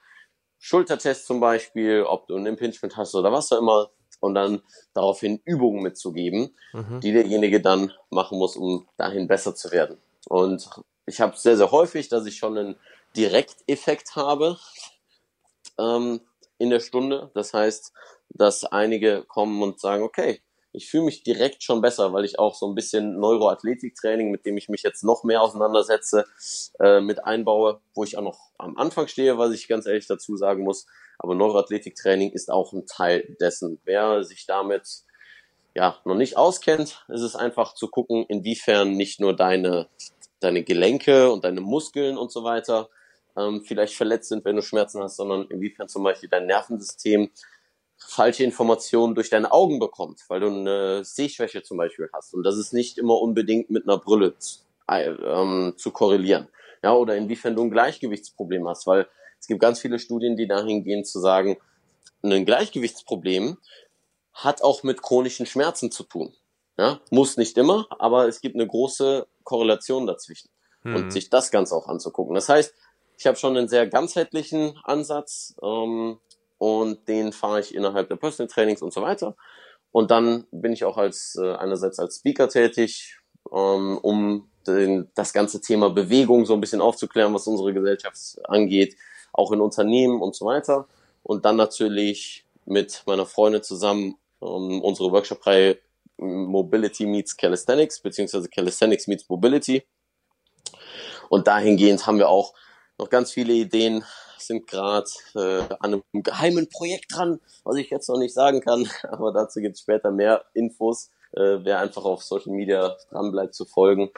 Schultertests zum Beispiel, ob du ein Impingement hast oder was auch immer, und dann daraufhin Übungen mitzugeben, mhm. die derjenige dann machen muss, um dahin besser zu werden. Und ich habe sehr, sehr häufig, dass ich schon einen Direkteffekt habe ähm, in der Stunde. Das heißt, dass einige kommen und sagen, okay, ich fühle mich direkt schon besser, weil ich auch so ein bisschen Neuroathletiktraining, mit dem ich mich jetzt noch mehr auseinandersetze, äh, mit einbaue, wo ich auch noch am Anfang stehe, was ich ganz ehrlich dazu sagen muss. Aber Neuroathletiktraining ist auch ein Teil dessen. Wer sich damit ja noch nicht auskennt, ist es einfach zu gucken, inwiefern nicht nur deine deine Gelenke und deine Muskeln und so weiter ähm, vielleicht verletzt sind, wenn du Schmerzen hast, sondern inwiefern zum Beispiel dein Nervensystem falsche Informationen durch deine Augen bekommst, weil du eine Sehschwäche zum Beispiel hast. Und das ist nicht immer unbedingt mit einer Brille zu, äh, ähm, zu korrelieren. Ja, oder inwiefern du ein Gleichgewichtsproblem hast, weil es gibt ganz viele Studien, die dahin gehen zu sagen, ein Gleichgewichtsproblem hat auch mit chronischen Schmerzen zu tun. Ja, muss nicht immer, aber es gibt eine große Korrelation dazwischen. Mhm. Und sich das Ganze auch anzugucken. Das heißt, ich habe schon einen sehr ganzheitlichen Ansatz, ähm, und den fahre ich innerhalb der Personal Trainings und so weiter. Und dann bin ich auch als äh, einerseits als Speaker tätig, ähm, um den, das ganze Thema Bewegung so ein bisschen aufzuklären, was unsere Gesellschaft angeht, auch in Unternehmen und so weiter. Und dann natürlich mit meiner Freundin zusammen ähm, unsere Workshop-Reihe Mobility meets Calisthenics, beziehungsweise Calisthenics meets Mobility. Und dahingehend haben wir auch noch ganz viele Ideen, sind gerade äh, an einem geheimen Projekt dran, was ich jetzt noch nicht sagen kann, [LAUGHS] aber dazu gibt es später mehr Infos, äh, wer einfach auf Social Media dran bleibt zu folgen.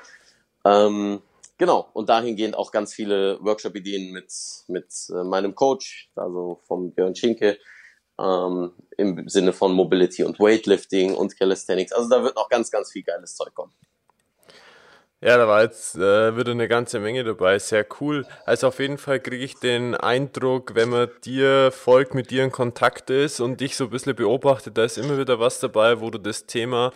Ähm, genau, und dahingehend auch ganz viele Workshop-Ideen mit, mit äh, meinem Coach, also vom Björn Schinke, ähm, im Sinne von Mobility und Weightlifting und Calisthenics. Also da wird noch ganz, ganz viel geiles Zeug kommen. Ja, da war jetzt äh, wieder eine ganze Menge dabei. Sehr cool. Also auf jeden Fall kriege ich den Eindruck, wenn man dir folgt, mit dir in Kontakt ist und dich so ein bisschen beobachtet, da ist immer wieder was dabei, wo du das Thema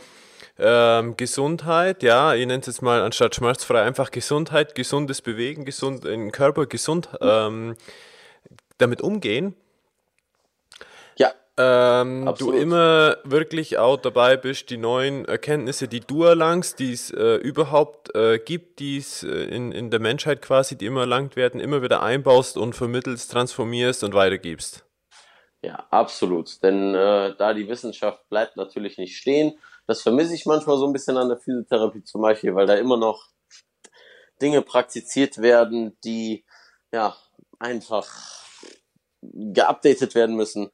ähm, Gesundheit, ja, ich nenne es jetzt mal anstatt schmerzfrei einfach Gesundheit, gesundes Bewegen, gesund im Körper, gesund ähm, damit umgehen ähm, du immer wirklich auch dabei bist, die neuen Erkenntnisse, die du erlangst, die es äh, überhaupt äh, gibt, die es äh, in, in der Menschheit quasi, die immer erlangt werden, immer wieder einbaust und vermittelst, transformierst und weitergibst. Ja, absolut. Denn äh, da die Wissenschaft bleibt natürlich nicht stehen. Das vermisse ich manchmal so ein bisschen an der Physiotherapie zum Beispiel, weil da immer noch Dinge praktiziert werden, die ja einfach geupdatet werden müssen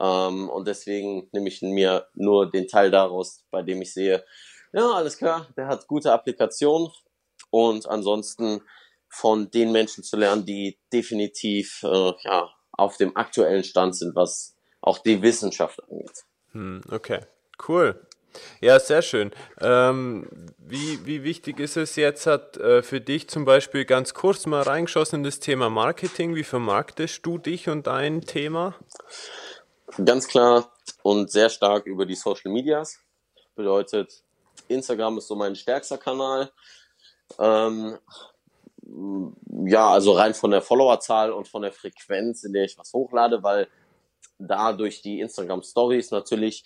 ähm, und deswegen nehme ich mir nur den Teil daraus, bei dem ich sehe, ja, alles klar, der hat gute Applikationen und ansonsten von den Menschen zu lernen, die definitiv äh, ja, auf dem aktuellen Stand sind, was auch die Wissenschaft angeht. Hm, okay, cool. Ja, sehr schön. Ähm, wie, wie wichtig ist es jetzt hat, äh, für dich zum Beispiel ganz kurz mal reingeschossen in das Thema Marketing? Wie vermarktest du dich und dein Thema? Ganz klar und sehr stark über die Social Medias. Bedeutet, Instagram ist so mein stärkster Kanal. Ähm, ja, also rein von der Followerzahl und von der Frequenz, in der ich was hochlade, weil da durch die Instagram Stories natürlich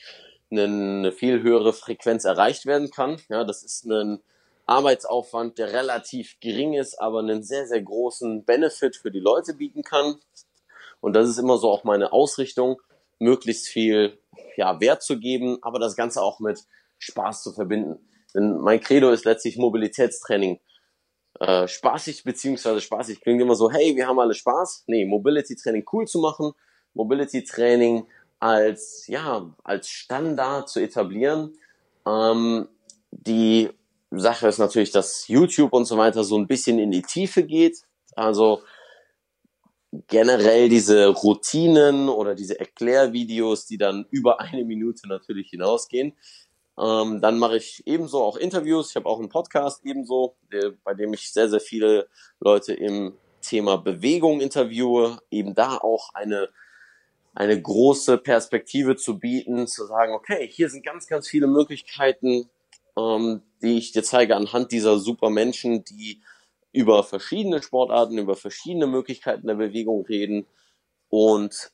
eine viel höhere Frequenz erreicht werden kann. Ja, das ist ein Arbeitsaufwand, der relativ gering ist, aber einen sehr, sehr großen Benefit für die Leute bieten kann. Und das ist immer so auch meine Ausrichtung möglichst viel ja, Wert zu geben, aber das Ganze auch mit Spaß zu verbinden. Denn mein Credo ist letztlich Mobilitätstraining. Äh, spaßig beziehungsweise spaßig klingt immer so, hey, wir haben alle Spaß. Nee, Mobility Training cool zu machen, Mobility Training als ja als Standard zu etablieren. Ähm, die Sache ist natürlich, dass YouTube und so weiter so ein bisschen in die Tiefe geht. Also generell diese Routinen oder diese Erklärvideos, die dann über eine Minute natürlich hinausgehen. Ähm, dann mache ich ebenso auch Interviews. Ich habe auch einen Podcast ebenso, der, bei dem ich sehr, sehr viele Leute im Thema Bewegung interviewe. Eben da auch eine, eine große Perspektive zu bieten, zu sagen, okay, hier sind ganz, ganz viele Möglichkeiten, ähm, die ich dir zeige anhand dieser super Menschen, die über verschiedene Sportarten, über verschiedene Möglichkeiten der Bewegung reden und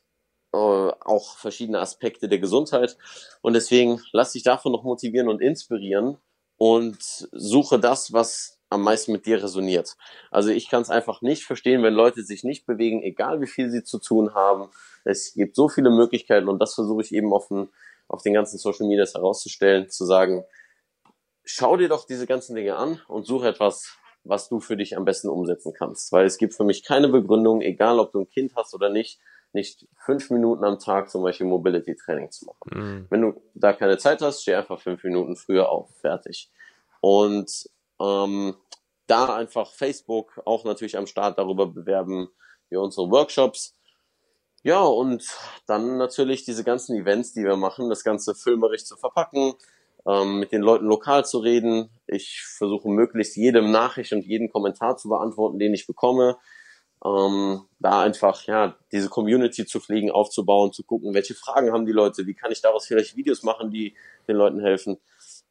äh, auch verschiedene Aspekte der Gesundheit. Und deswegen lass dich davon noch motivieren und inspirieren und suche das, was am meisten mit dir resoniert. Also ich kann es einfach nicht verstehen, wenn Leute sich nicht bewegen, egal wie viel sie zu tun haben. Es gibt so viele Möglichkeiten und das versuche ich eben auf den, auf den ganzen Social Medias herauszustellen, zu sagen, schau dir doch diese ganzen Dinge an und suche etwas, was du für dich am besten umsetzen kannst. Weil es gibt für mich keine Begründung, egal ob du ein Kind hast oder nicht, nicht fünf Minuten am Tag zum Beispiel Mobility Training zu machen. Mhm. Wenn du da keine Zeit hast, steh einfach fünf Minuten früher auf, fertig. Und ähm, da einfach Facebook auch natürlich am Start darüber bewerben wir unsere Workshops. Ja, und dann natürlich diese ganzen Events, die wir machen, das Ganze filmerisch zu verpacken, ähm, mit den Leuten lokal zu reden. Ich versuche möglichst jedem Nachricht und jeden Kommentar zu beantworten, den ich bekomme. Ähm, da einfach ja diese Community zu pflegen, aufzubauen, zu gucken, welche Fragen haben die Leute, wie kann ich daraus vielleicht Videos machen, die den Leuten helfen.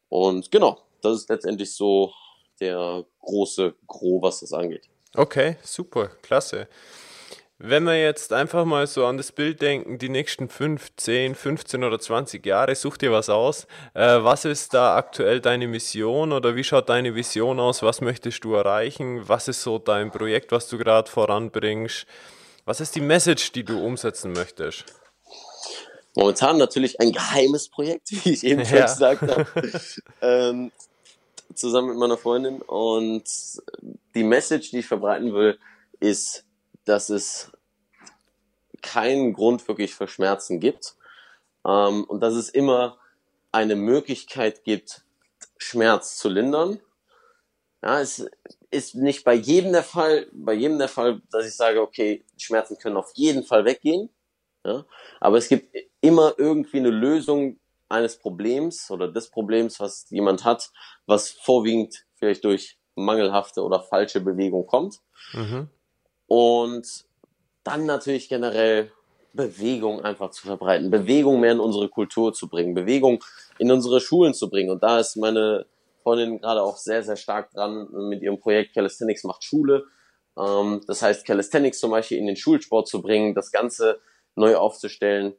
Und genau, das ist letztendlich so der große Gro, was das angeht. Okay, super, klasse. Wenn wir jetzt einfach mal so an das Bild denken, die nächsten 5, 10, 15 oder 20 Jahre, such dir was aus. Äh, was ist da aktuell deine Mission oder wie schaut deine Vision aus? Was möchtest du erreichen? Was ist so dein Projekt, was du gerade voranbringst? Was ist die Message, die du umsetzen möchtest? Momentan natürlich ein geheimes Projekt, [LAUGHS] wie ich eben schon ja. gesagt habe. [LAUGHS] ähm, zusammen mit meiner Freundin. Und die Message, die ich verbreiten will, ist, dass es keinen Grund wirklich für Schmerzen gibt ähm, und dass es immer eine Möglichkeit gibt, Schmerz zu lindern. Ja, es ist nicht bei jedem der Fall, bei jedem der Fall, dass ich sage, okay, Schmerzen können auf jeden Fall weggehen. Ja, aber es gibt immer irgendwie eine Lösung eines Problems oder des Problems, was jemand hat, was vorwiegend vielleicht durch mangelhafte oder falsche Bewegung kommt. Mhm. Und dann natürlich generell Bewegung einfach zu verbreiten, Bewegung mehr in unsere Kultur zu bringen, Bewegung in unsere Schulen zu bringen. Und da ist meine Freundin gerade auch sehr, sehr stark dran mit ihrem Projekt Calisthenics macht Schule. Ähm, das heißt, Calisthenics zum Beispiel in den Schulsport zu bringen, das Ganze neu aufzustellen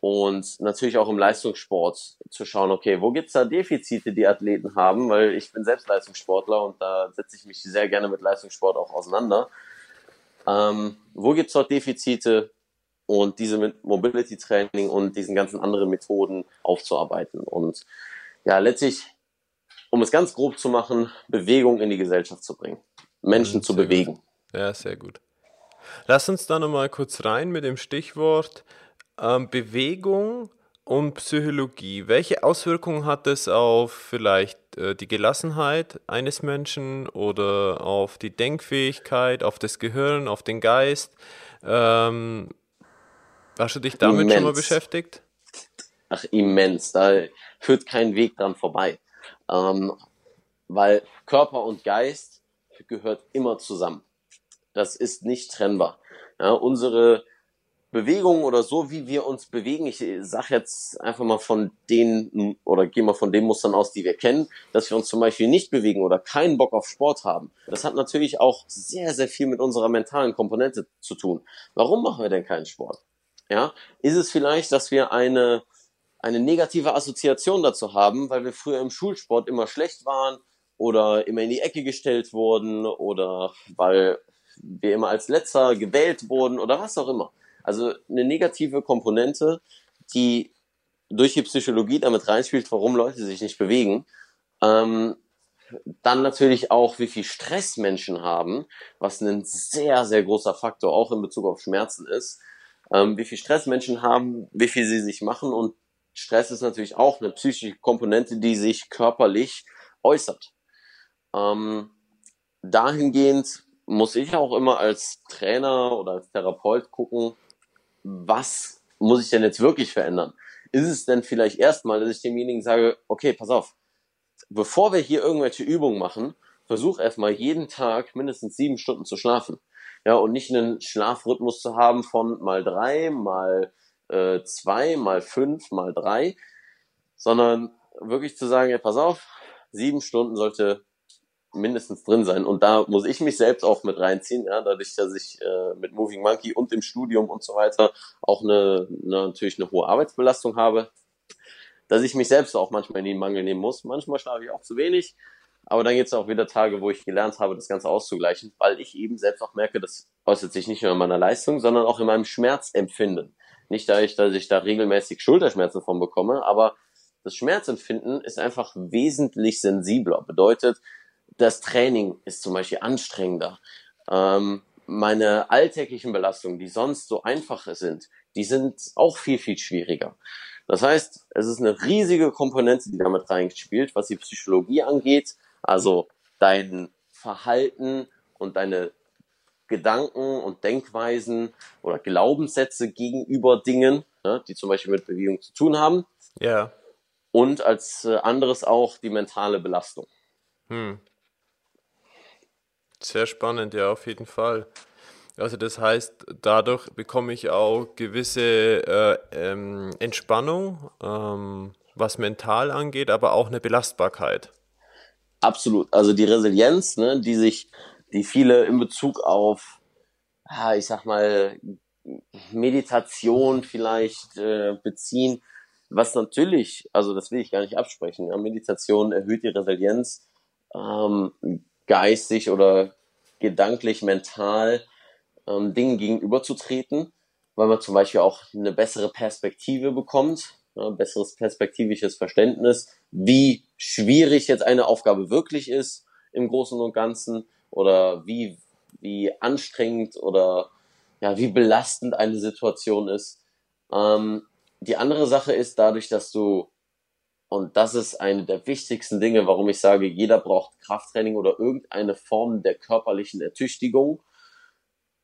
und natürlich auch im Leistungssport zu schauen, okay, wo gibt's da Defizite, die Athleten haben, weil ich bin selbst Leistungssportler und da setze ich mich sehr gerne mit Leistungssport auch auseinander. Ähm, wo gibt's dort Defizite und diese mit Mobility Training und diesen ganzen anderen Methoden aufzuarbeiten und ja, letztlich, um es ganz grob zu machen, Bewegung in die Gesellschaft zu bringen, Menschen mhm, zu bewegen. Gut. Ja, sehr gut. Lass uns da nochmal kurz rein mit dem Stichwort ähm, Bewegung und Psychologie. Welche Auswirkungen hat es auf vielleicht äh, die Gelassenheit eines Menschen oder auf die Denkfähigkeit, auf das Gehirn, auf den Geist? Ähm, hast du dich damit immens. schon mal beschäftigt? Ach, immens. Da führt kein Weg dran vorbei. Ähm, weil Körper und Geist gehört immer zusammen. Das ist nicht trennbar. Ja, unsere Bewegung oder so, wie wir uns bewegen. Ich sag jetzt einfach mal von den oder gehe mal von den Mustern aus, die wir kennen, dass wir uns zum Beispiel nicht bewegen oder keinen Bock auf Sport haben. Das hat natürlich auch sehr, sehr viel mit unserer mentalen Komponente zu tun. Warum machen wir denn keinen Sport? Ja, ist es vielleicht, dass wir eine eine negative Assoziation dazu haben, weil wir früher im Schulsport immer schlecht waren oder immer in die Ecke gestellt wurden oder weil wir immer als Letzter gewählt wurden oder was auch immer. Also eine negative Komponente, die durch die Psychologie damit reinspielt, warum Leute sich nicht bewegen. Ähm, dann natürlich auch, wie viel Stress Menschen haben, was ein sehr, sehr großer Faktor auch in Bezug auf Schmerzen ist. Ähm, wie viel Stress Menschen haben, wie viel sie sich machen und Stress ist natürlich auch eine psychische Komponente, die sich körperlich äußert. Ähm, dahingehend muss ich auch immer als Trainer oder als Therapeut gucken, was muss ich denn jetzt wirklich verändern? Ist es denn vielleicht erstmal, dass ich demjenigen sage, okay, pass auf, bevor wir hier irgendwelche Übungen machen, versuch erstmal jeden Tag mindestens sieben Stunden zu schlafen. Ja, und nicht einen Schlafrhythmus zu haben von mal drei, mal äh, zwei, mal fünf, mal drei, sondern wirklich zu sagen, ja, pass auf, sieben Stunden sollte mindestens drin sein. Und da muss ich mich selbst auch mit reinziehen, ja, dadurch, dass ich äh, mit Moving Monkey und im Studium und so weiter auch eine, eine natürlich eine hohe Arbeitsbelastung habe, dass ich mich selbst auch manchmal in den Mangel nehmen muss. Manchmal schlafe ich auch zu wenig, aber dann gibt es auch wieder Tage, wo ich gelernt habe, das Ganze auszugleichen, weil ich eben selbst auch merke, das äußert sich nicht nur in meiner Leistung, sondern auch in meinem Schmerzempfinden. Nicht dadurch, dass ich da regelmäßig Schulterschmerzen von bekomme, aber das Schmerzempfinden ist einfach wesentlich sensibler. Bedeutet, das Training ist zum Beispiel anstrengender. Ähm, meine alltäglichen Belastungen, die sonst so einfach sind, die sind auch viel, viel schwieriger. Das heißt, es ist eine riesige Komponente, die damit reinspielt, was die Psychologie angeht, also dein Verhalten und deine Gedanken und Denkweisen oder Glaubenssätze gegenüber Dingen, ne, die zum Beispiel mit Bewegung zu tun haben. Ja. Und als äh, anderes auch die mentale Belastung. Hm. Sehr spannend, ja, auf jeden Fall. Also das heißt, dadurch bekomme ich auch gewisse äh, ähm, Entspannung, ähm, was mental angeht, aber auch eine Belastbarkeit. Absolut. Also die Resilienz, ne, die sich, die viele in Bezug auf ich sag mal, Meditation vielleicht äh, beziehen, was natürlich, also das will ich gar nicht absprechen, ja, Meditation erhöht die Resilienz ähm, geistig oder gedanklich, mental ähm, Dingen gegenüberzutreten, weil man zum Beispiel auch eine bessere Perspektive bekommt, ja, besseres perspektivisches Verständnis, wie schwierig jetzt eine Aufgabe wirklich ist im Großen und Ganzen oder wie, wie anstrengend oder ja, wie belastend eine Situation ist. Ähm, die andere Sache ist dadurch, dass du, und das ist eine der wichtigsten Dinge, warum ich sage, jeder braucht Krafttraining oder irgendeine Form der körperlichen Ertüchtigung,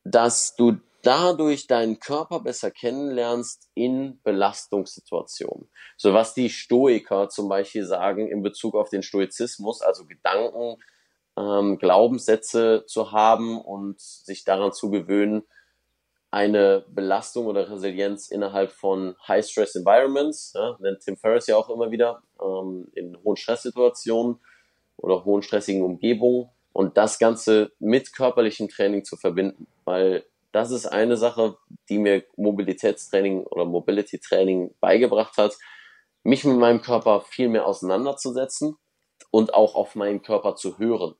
dass du dadurch deinen Körper besser kennenlernst in Belastungssituationen. So was die Stoiker zum Beispiel sagen in Bezug auf den Stoizismus, also Gedanken, ähm, Glaubenssätze zu haben und sich daran zu gewöhnen, eine Belastung oder Resilienz innerhalb von High-Stress-Environments, ja, nennt Tim Ferriss ja auch immer wieder, ähm, in hohen Stresssituationen oder hohen stressigen Umgebungen und das Ganze mit körperlichem Training zu verbinden, weil das ist eine Sache, die mir Mobilitätstraining oder Mobility Training beigebracht hat, mich mit meinem Körper viel mehr auseinanderzusetzen und auch auf meinen Körper zu hören.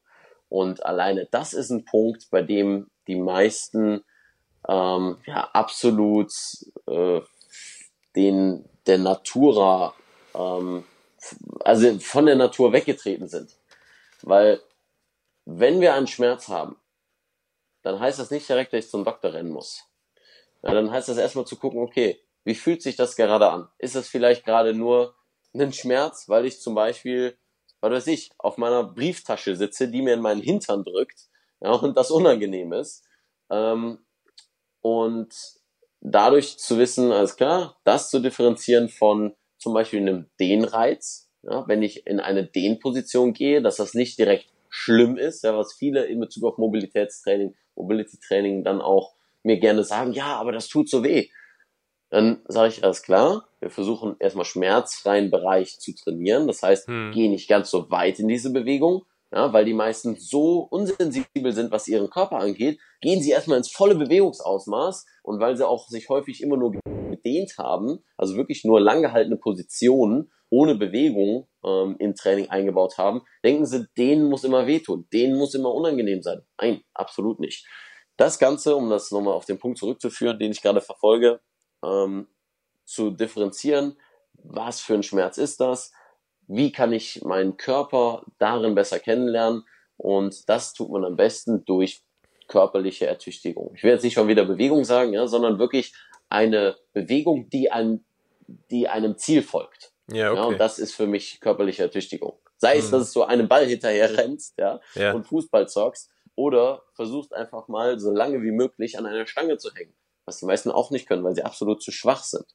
Und alleine das ist ein Punkt, bei dem die meisten ähm, ja, absolut äh, den der Natura, ähm, also von der Natur weggetreten sind. Weil wenn wir einen Schmerz haben, dann heißt das nicht direkt, dass ich zum Doktor rennen muss. Ja, dann heißt das erstmal zu gucken, okay, wie fühlt sich das gerade an? Ist das vielleicht gerade nur ein Schmerz, weil ich zum Beispiel, was weiß ich, auf meiner Brieftasche sitze, die mir in meinen Hintern drückt, ja, und das unangenehm ist. Ähm, und dadurch zu wissen, alles klar, das zu differenzieren von zum Beispiel einem Dehnreiz, ja, wenn ich in eine Dehnposition gehe, dass das nicht direkt schlimm ist, ja, was viele in Bezug auf Mobilitätstraining, Mobility Training dann auch mir gerne sagen, ja, aber das tut so weh. Dann sage ich, alles klar, wir versuchen erstmal schmerzfreien Bereich zu trainieren. Das heißt, hm. geh nicht ganz so weit in diese Bewegung, ja, weil die meisten so unsensibel sind, was ihren Körper angeht, gehen sie erstmal ins volle Bewegungsausmaß und weil sie auch sich häufig immer nur gedehnt haben, also wirklich nur langgehaltene Positionen ohne Bewegung ähm, im Training eingebaut haben, denken sie, denen muss immer wehtun, denen muss immer unangenehm sein. Nein, absolut nicht. Das Ganze, um das nochmal auf den Punkt zurückzuführen, den ich gerade verfolge, ähm, zu differenzieren, was für ein Schmerz ist das, wie kann ich meinen Körper darin besser kennenlernen und das tut man am besten durch körperliche Ertüchtigung. Ich will jetzt nicht schon wieder Bewegung sagen, ja, sondern wirklich eine Bewegung, die einem, die einem Ziel folgt. Ja, okay. ja, und das ist für mich körperliche Ertüchtigung. Sei es, hm. dass du einem Ball hinterher rennst, ja, ja, und Fußball zockst, oder versuchst einfach mal so lange wie möglich an einer Stange zu hängen. Was die meisten auch nicht können, weil sie absolut zu schwach sind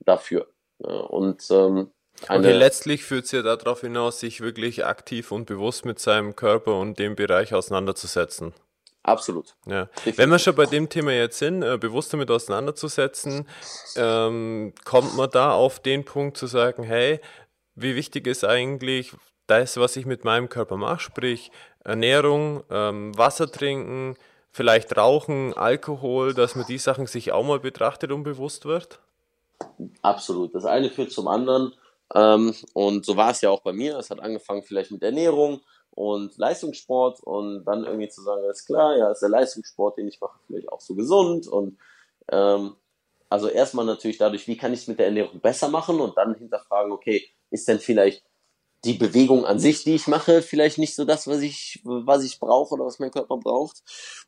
dafür. Und ähm, eine okay, letztlich führt es ja darauf hinaus, sich wirklich aktiv und bewusst mit seinem Körper und dem Bereich auseinanderzusetzen. Absolut. Ja. Wenn wir schon bei dem Thema jetzt sind, äh, bewusst damit auseinanderzusetzen, ähm, kommt man da auf den Punkt zu sagen, hey, wie wichtig ist eigentlich das, was ich mit meinem Körper mache, sprich Ernährung, ähm, Wasser trinken, vielleicht Rauchen, Alkohol, dass man die Sachen sich auch mal betrachtet und bewusst wird? Absolut. Das eine führt zum anderen. Ähm, und so war es ja auch bei mir. Es hat angefangen vielleicht mit Ernährung, und Leistungssport und dann irgendwie zu sagen, alles klar, ja, ist der Leistungssport, den ich mache, vielleicht auch so gesund und ähm, also erstmal natürlich dadurch, wie kann ich es mit der Ernährung besser machen und dann hinterfragen, okay, ist denn vielleicht die Bewegung an sich, die ich mache, vielleicht nicht so das, was ich, was ich brauche oder was mein Körper braucht.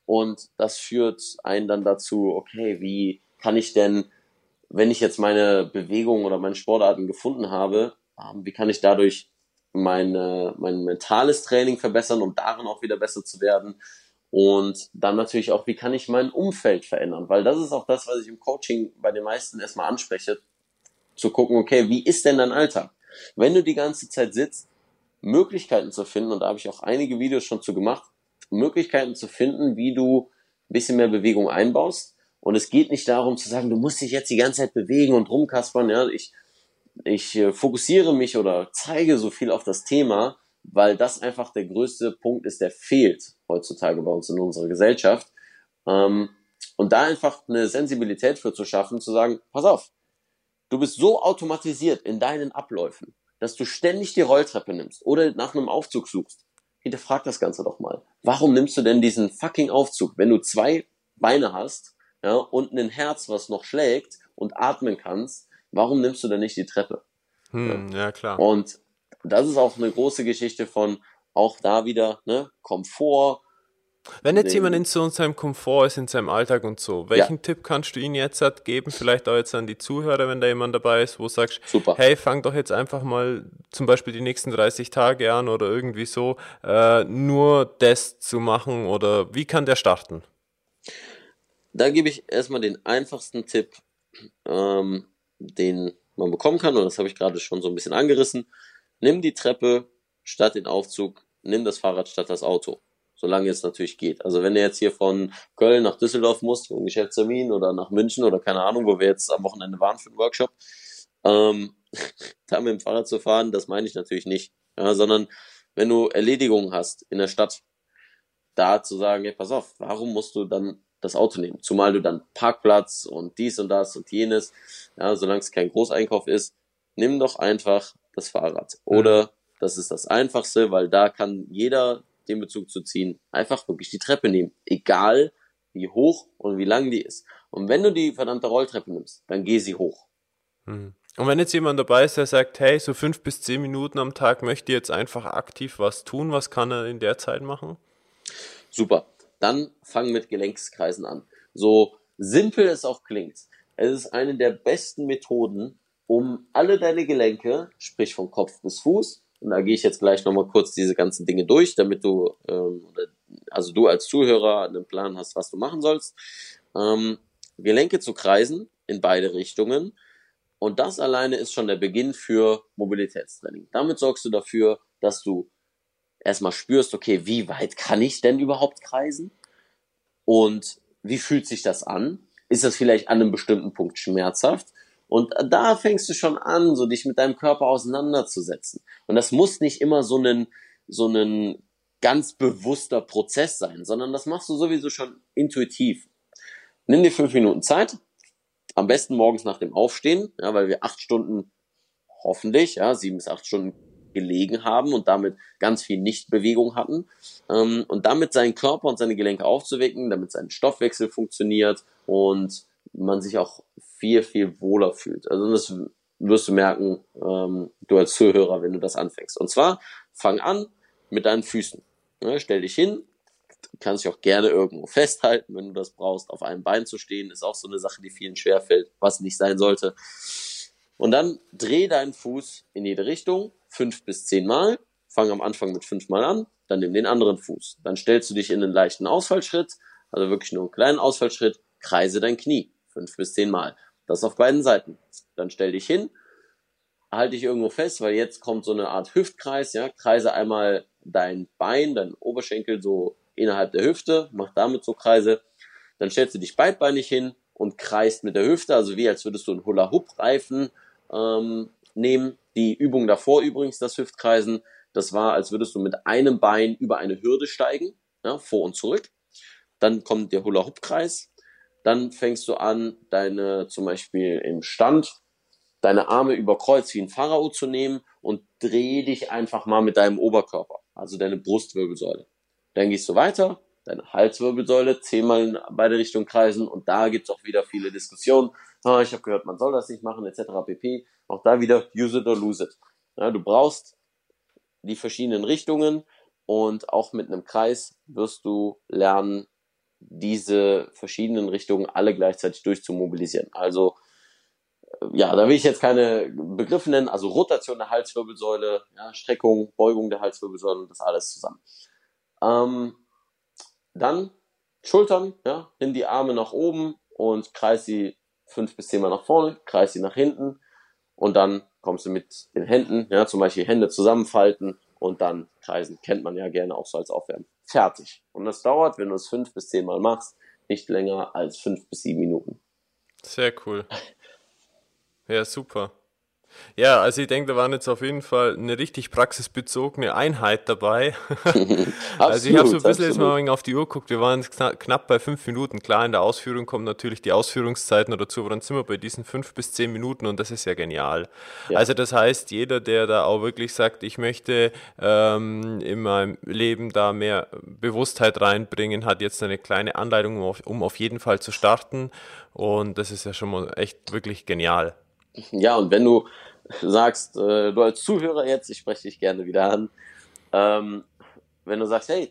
Und das führt einen dann dazu, okay, wie kann ich denn, wenn ich jetzt meine Bewegung oder meine Sportarten gefunden habe, ähm, wie kann ich dadurch meine, mein mentales Training verbessern, um darin auch wieder besser zu werden. Und dann natürlich auch, wie kann ich mein Umfeld verändern? Weil das ist auch das, was ich im Coaching bei den meisten erstmal anspreche, zu gucken, okay, wie ist denn dein Alltag? Wenn du die ganze Zeit sitzt, Möglichkeiten zu finden, und da habe ich auch einige Videos schon zu gemacht, Möglichkeiten zu finden, wie du ein bisschen mehr Bewegung einbaust. Und es geht nicht darum zu sagen, du musst dich jetzt die ganze Zeit bewegen und rumkaspern. Ja, ich ich äh, fokussiere mich oder zeige so viel auf das Thema, weil das einfach der größte Punkt ist, der fehlt heutzutage bei uns in unserer Gesellschaft. Ähm, und da einfach eine Sensibilität für zu schaffen, zu sagen, pass auf, du bist so automatisiert in deinen Abläufen, dass du ständig die Rolltreppe nimmst oder nach einem Aufzug suchst. Hinterfrag das Ganze doch mal. Warum nimmst du denn diesen fucking Aufzug, wenn du zwei Beine hast ja, und ein Herz, was noch schlägt und atmen kannst? Warum nimmst du denn nicht die Treppe? Hm, ja, klar. Und das ist auch eine große Geschichte von auch da wieder ne, Komfort, wenn jetzt jemand in so seinem Komfort ist, in seinem Alltag und so, welchen ja. Tipp kannst du ihm jetzt halt geben, vielleicht auch jetzt an die Zuhörer, wenn da jemand dabei ist, wo du sagst, Super. hey, fang doch jetzt einfach mal zum Beispiel die nächsten 30 Tage an oder irgendwie so, äh, nur das zu machen oder wie kann der starten? Da gebe ich erstmal den einfachsten Tipp, ähm, den man bekommen kann, und das habe ich gerade schon so ein bisschen angerissen. Nimm die Treppe statt den Aufzug, nimm das Fahrrad statt das Auto solange es natürlich geht. Also wenn du jetzt hier von Köln nach Düsseldorf musst, für einen Geschäftstermin oder nach München oder keine Ahnung, wo wir jetzt am Wochenende waren für den Workshop, ähm, [LAUGHS] da mit dem Fahrrad zu fahren, das meine ich natürlich nicht. Ja, sondern wenn du Erledigungen hast in der Stadt, da zu sagen, hey, pass auf, warum musst du dann das Auto nehmen? Zumal du dann Parkplatz und dies und das und jenes, ja, solange es kein Großeinkauf ist, nimm doch einfach das Fahrrad. Oder das ist das Einfachste, weil da kann jeder den Bezug zu ziehen, einfach wirklich die Treppe nehmen. Egal wie hoch und wie lang die ist. Und wenn du die verdammte Rolltreppe nimmst, dann geh sie hoch. Mhm. Und wenn jetzt jemand dabei ist, der sagt, hey, so fünf bis zehn Minuten am Tag möchte jetzt einfach aktiv was tun, was kann er in der Zeit machen? Super. Dann fang mit Gelenkskreisen an. So simpel es auch klingt. Es ist eine der besten Methoden, um alle deine Gelenke, sprich von Kopf bis Fuß, und da gehe ich jetzt gleich nochmal kurz diese ganzen Dinge durch, damit du, ähm, also du als Zuhörer einen Plan hast, was du machen sollst. Ähm, Gelenke zu kreisen in beide Richtungen. Und das alleine ist schon der Beginn für Mobilitätstraining. Damit sorgst du dafür, dass du erstmal spürst, okay, wie weit kann ich denn überhaupt kreisen? Und wie fühlt sich das an? Ist das vielleicht an einem bestimmten Punkt schmerzhaft? Und da fängst du schon an, so dich mit deinem Körper auseinanderzusetzen. Und das muss nicht immer so ein, so ein ganz bewusster Prozess sein, sondern das machst du sowieso schon intuitiv. Nimm dir fünf Minuten Zeit, am besten morgens nach dem Aufstehen, ja, weil wir acht Stunden hoffentlich, ja, sieben bis acht Stunden gelegen haben und damit ganz viel Nichtbewegung hatten. Ähm, und damit seinen Körper und seine Gelenke aufzuwecken, damit sein Stoffwechsel funktioniert und man sich auch viel, viel wohler fühlt. Also das wirst du merken, ähm, du als Zuhörer, wenn du das anfängst. Und zwar, fang an mit deinen Füßen. Ja, stell dich hin, kannst dich auch gerne irgendwo festhalten, wenn du das brauchst. Auf einem Bein zu stehen, ist auch so eine Sache, die vielen schwerfällt, was nicht sein sollte. Und dann dreh deinen Fuß in jede Richtung, fünf bis zehn Mal. Fang am Anfang mit fünf Mal an, dann nimm den anderen Fuß. Dann stellst du dich in einen leichten Ausfallschritt, also wirklich nur einen kleinen Ausfallschritt, kreise dein Knie fünf bis zehn Mal. Das auf beiden Seiten. Dann stell dich hin, halte dich irgendwo fest, weil jetzt kommt so eine Art Hüftkreis, ja, kreise einmal dein Bein, dein Oberschenkel so innerhalb der Hüfte, mach damit so Kreise. Dann stellst du dich beidbeinig hin und kreist mit der Hüfte, also wie als würdest du einen Hula-Hoop-Reifen ähm, nehmen. Die Übung davor übrigens, das Hüftkreisen, das war, als würdest du mit einem Bein über eine Hürde steigen, ja, vor und zurück. Dann kommt der Hula-Hoop-Kreis, dann fängst du an, deine zum Beispiel im Stand deine Arme über Kreuz wie ein Pharao zu nehmen und dreh dich einfach mal mit deinem Oberkörper, also deine Brustwirbelsäule. Dann gehst du weiter, deine Halswirbelsäule zehnmal in beide Richtungen kreisen und da gibt's auch wieder viele Diskussionen. Ah, ich habe gehört, man soll das nicht machen, etc. pp. Auch da wieder use it or lose it. Ja, du brauchst die verschiedenen Richtungen und auch mit einem Kreis wirst du lernen, diese verschiedenen Richtungen alle gleichzeitig durchzumobilisieren. Also äh, ja, da will ich jetzt keine Begriffe nennen, also Rotation der Halswirbelsäule, ja, Streckung, Beugung der Halswirbelsäule und das alles zusammen. Ähm, dann Schultern, ja, nimm die Arme nach oben und kreis sie fünf bis zehnmal nach vorne, kreis sie nach hinten und dann kommst du mit den Händen, ja, zum Beispiel Hände zusammenfalten und dann kreisen. Kennt man ja gerne auch so als Aufwärmen fertig. Und das dauert, wenn du es fünf bis zehn Mal machst, nicht länger als fünf bis sieben Minuten. Sehr cool. Ja, super. Ja, also ich denke, da waren jetzt auf jeden Fall eine richtig praxisbezogene Einheit dabei. [LAUGHS] also ich habe so ein bisschen jetzt mal auf die Uhr geguckt, wir waren knapp bei fünf Minuten. Klar, in der Ausführung kommen natürlich die Ausführungszeiten dazu, aber dann sind wir bei diesen fünf bis zehn Minuten und das ist ja genial. Ja. Also das heißt, jeder, der da auch wirklich sagt, ich möchte ähm, in meinem Leben da mehr Bewusstheit reinbringen, hat jetzt eine kleine Anleitung, um auf, um auf jeden Fall zu starten und das ist ja schon mal echt wirklich genial. Ja, und wenn du sagst, äh, du als Zuhörer jetzt, ich spreche dich gerne wieder an, ähm, wenn du sagst, hey,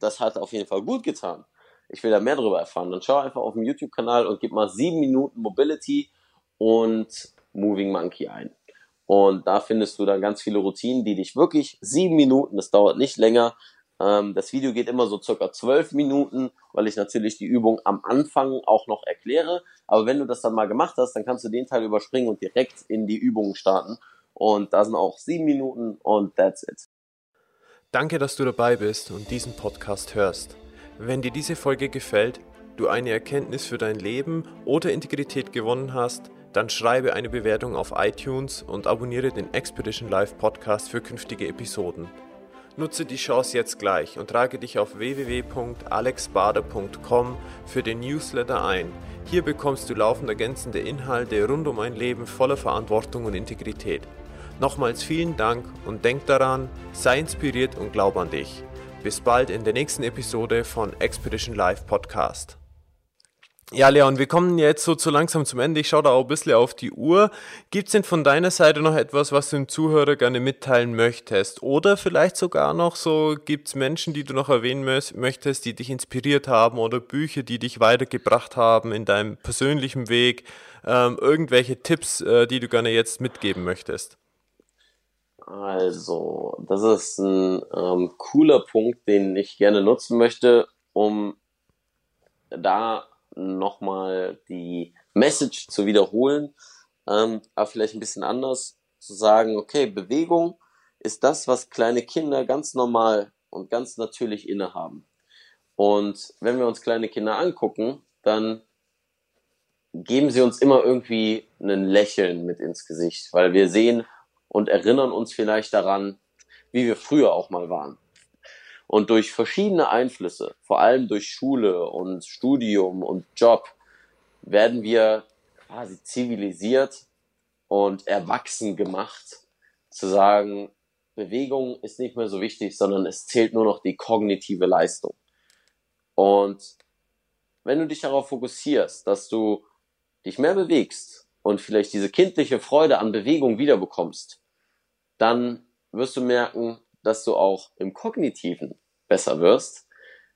das hat auf jeden Fall gut getan, ich will da mehr darüber erfahren, dann schau einfach auf dem YouTube-Kanal und gib mal sieben Minuten Mobility und Moving Monkey ein. Und da findest du dann ganz viele Routinen, die dich wirklich sieben Minuten, das dauert nicht länger, ähm, das Video geht immer so circa zwölf Minuten, weil ich natürlich die Übung am Anfang auch noch erkläre. Aber wenn du das dann mal gemacht hast, dann kannst du den Teil überspringen und direkt in die Übungen starten. Und da sind auch sieben Minuten und that's it. Danke, dass du dabei bist und diesen Podcast hörst. Wenn dir diese Folge gefällt, du eine Erkenntnis für dein Leben oder Integrität gewonnen hast, dann schreibe eine Bewertung auf iTunes und abonniere den Expedition Live Podcast für künftige Episoden. Nutze die Chance jetzt gleich und trage dich auf www.alexbader.com für den Newsletter ein. Hier bekommst du laufend ergänzende Inhalte rund um ein Leben voller Verantwortung und Integrität. Nochmals vielen Dank und denk daran, sei inspiriert und glaub an dich. Bis bald in der nächsten Episode von Expedition Live Podcast. Ja, Leon, wir kommen jetzt so zu langsam zum Ende. Ich schaue da auch ein bisschen auf die Uhr. Gibt es denn von deiner Seite noch etwas, was du dem Zuhörer gerne mitteilen möchtest? Oder vielleicht sogar noch so, gibt es Menschen, die du noch erwähnen möchtest, die dich inspiriert haben oder Bücher, die dich weitergebracht haben in deinem persönlichen Weg? Ähm, irgendwelche Tipps, äh, die du gerne jetzt mitgeben möchtest? Also, das ist ein ähm, cooler Punkt, den ich gerne nutzen möchte, um da nochmal die Message zu wiederholen, ähm, aber vielleicht ein bisschen anders zu sagen, okay, Bewegung ist das, was kleine Kinder ganz normal und ganz natürlich innehaben. Und wenn wir uns kleine Kinder angucken, dann geben sie uns immer irgendwie ein Lächeln mit ins Gesicht, weil wir sehen und erinnern uns vielleicht daran, wie wir früher auch mal waren. Und durch verschiedene Einflüsse, vor allem durch Schule und Studium und Job, werden wir quasi zivilisiert und erwachsen gemacht, zu sagen, Bewegung ist nicht mehr so wichtig, sondern es zählt nur noch die kognitive Leistung. Und wenn du dich darauf fokussierst, dass du dich mehr bewegst und vielleicht diese kindliche Freude an Bewegung wiederbekommst, dann wirst du merken, dass du auch im Kognitiven besser wirst,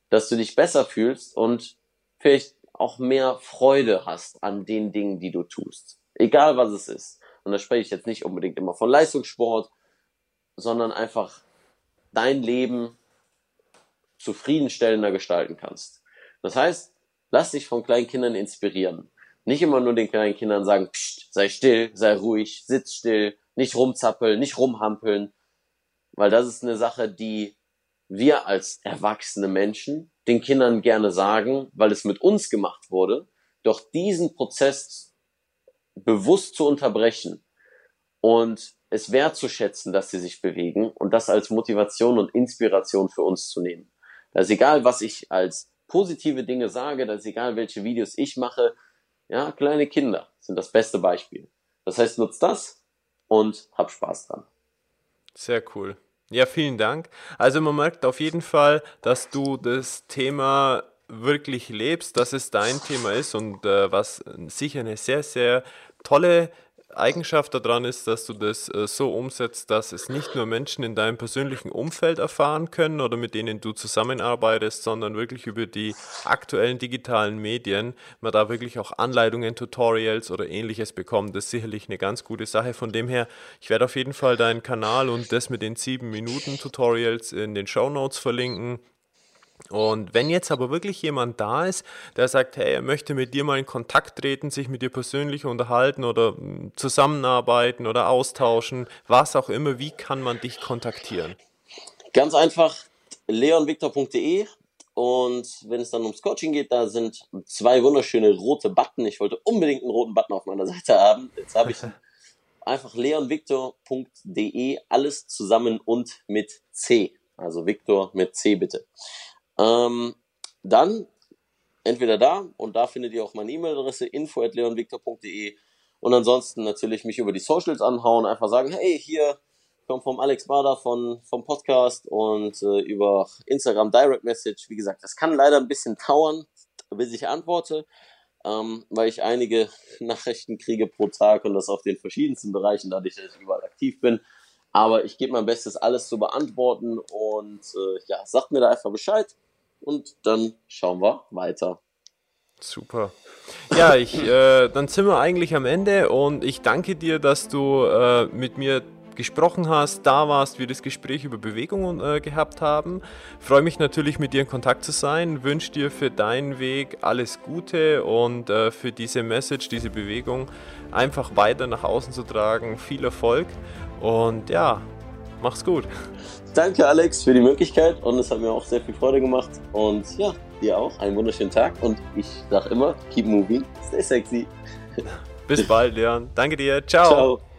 dass du dich besser fühlst und vielleicht auch mehr Freude hast an den Dingen, die du tust. Egal was es ist. Und da spreche ich jetzt nicht unbedingt immer von Leistungssport, sondern einfach dein Leben zufriedenstellender gestalten kannst. Das heißt, lass dich von kleinen Kindern inspirieren. Nicht immer nur den kleinen Kindern sagen, Psst, sei still, sei ruhig, sitz still, nicht rumzappeln, nicht rumhampeln, weil das ist eine Sache, die wir als erwachsene Menschen den Kindern gerne sagen, weil es mit uns gemacht wurde, doch diesen Prozess bewusst zu unterbrechen und es wertzuschätzen, dass sie sich bewegen und das als Motivation und Inspiration für uns zu nehmen. Da ist egal, was ich als positive Dinge sage, da ist egal, welche Videos ich mache. Ja, kleine Kinder sind das beste Beispiel. Das heißt, nutzt das und hab Spaß dran. Sehr cool. Ja, vielen Dank. Also man merkt auf jeden Fall, dass du das Thema wirklich lebst, dass es dein Thema ist und äh, was sicher eine sehr, sehr tolle Eigenschaft daran ist, dass du das äh, so umsetzt, dass es nicht nur Menschen in deinem persönlichen Umfeld erfahren können oder mit denen du zusammenarbeitest, sondern wirklich über die aktuellen digitalen Medien man da wirklich auch Anleitungen, Tutorials oder ähnliches bekommt. Das ist sicherlich eine ganz gute Sache. Von dem her, ich werde auf jeden Fall deinen Kanal und das mit den sieben Minuten Tutorials in den Show Notes verlinken. Und wenn jetzt aber wirklich jemand da ist, der sagt, hey, er möchte mit dir mal in Kontakt treten, sich mit dir persönlich unterhalten oder hm, zusammenarbeiten oder austauschen, was auch immer, wie kann man dich kontaktieren? Ganz einfach leonvictor.de und wenn es dann ums Coaching geht, da sind zwei wunderschöne rote Button. Ich wollte unbedingt einen roten Button auf meiner Seite haben. Jetzt habe ich [LAUGHS] einfach leonviktor.de, alles zusammen und mit C. Also Viktor mit C bitte. Ähm, dann entweder da und da findet ihr auch meine E-Mail-Adresse info@leonviktor.de und ansonsten natürlich mich über die Socials anhauen, einfach sagen, hey, hier kommt vom Alex Bader von, vom Podcast und äh, über Instagram Direct Message. Wie gesagt, das kann leider ein bisschen dauern, bis ich antworte, ähm, weil ich einige [LAUGHS] Nachrichten kriege pro Tag und das auf den verschiedensten Bereichen, dadurch, dass ich überall aktiv bin. Aber ich gebe mein Bestes, alles zu beantworten und äh, ja, sagt mir da einfach Bescheid und dann schauen wir weiter. Super. Ja, ich, äh, dann sind wir eigentlich am Ende und ich danke dir, dass du äh, mit mir gesprochen hast, da warst, wir das Gespräch über Bewegungen äh, gehabt haben. Freue mich natürlich, mit dir in Kontakt zu sein. Wünsche dir für deinen Weg alles Gute und äh, für diese Message, diese Bewegung einfach weiter nach außen zu tragen. Viel Erfolg und ja, mach's gut. Danke, Alex, für die Möglichkeit und es hat mir auch sehr viel Freude gemacht. Und ja, dir auch einen wunderschönen Tag und ich sag immer, keep moving, stay sexy. Bis bald, Leon. Danke dir. Ciao. Ciao.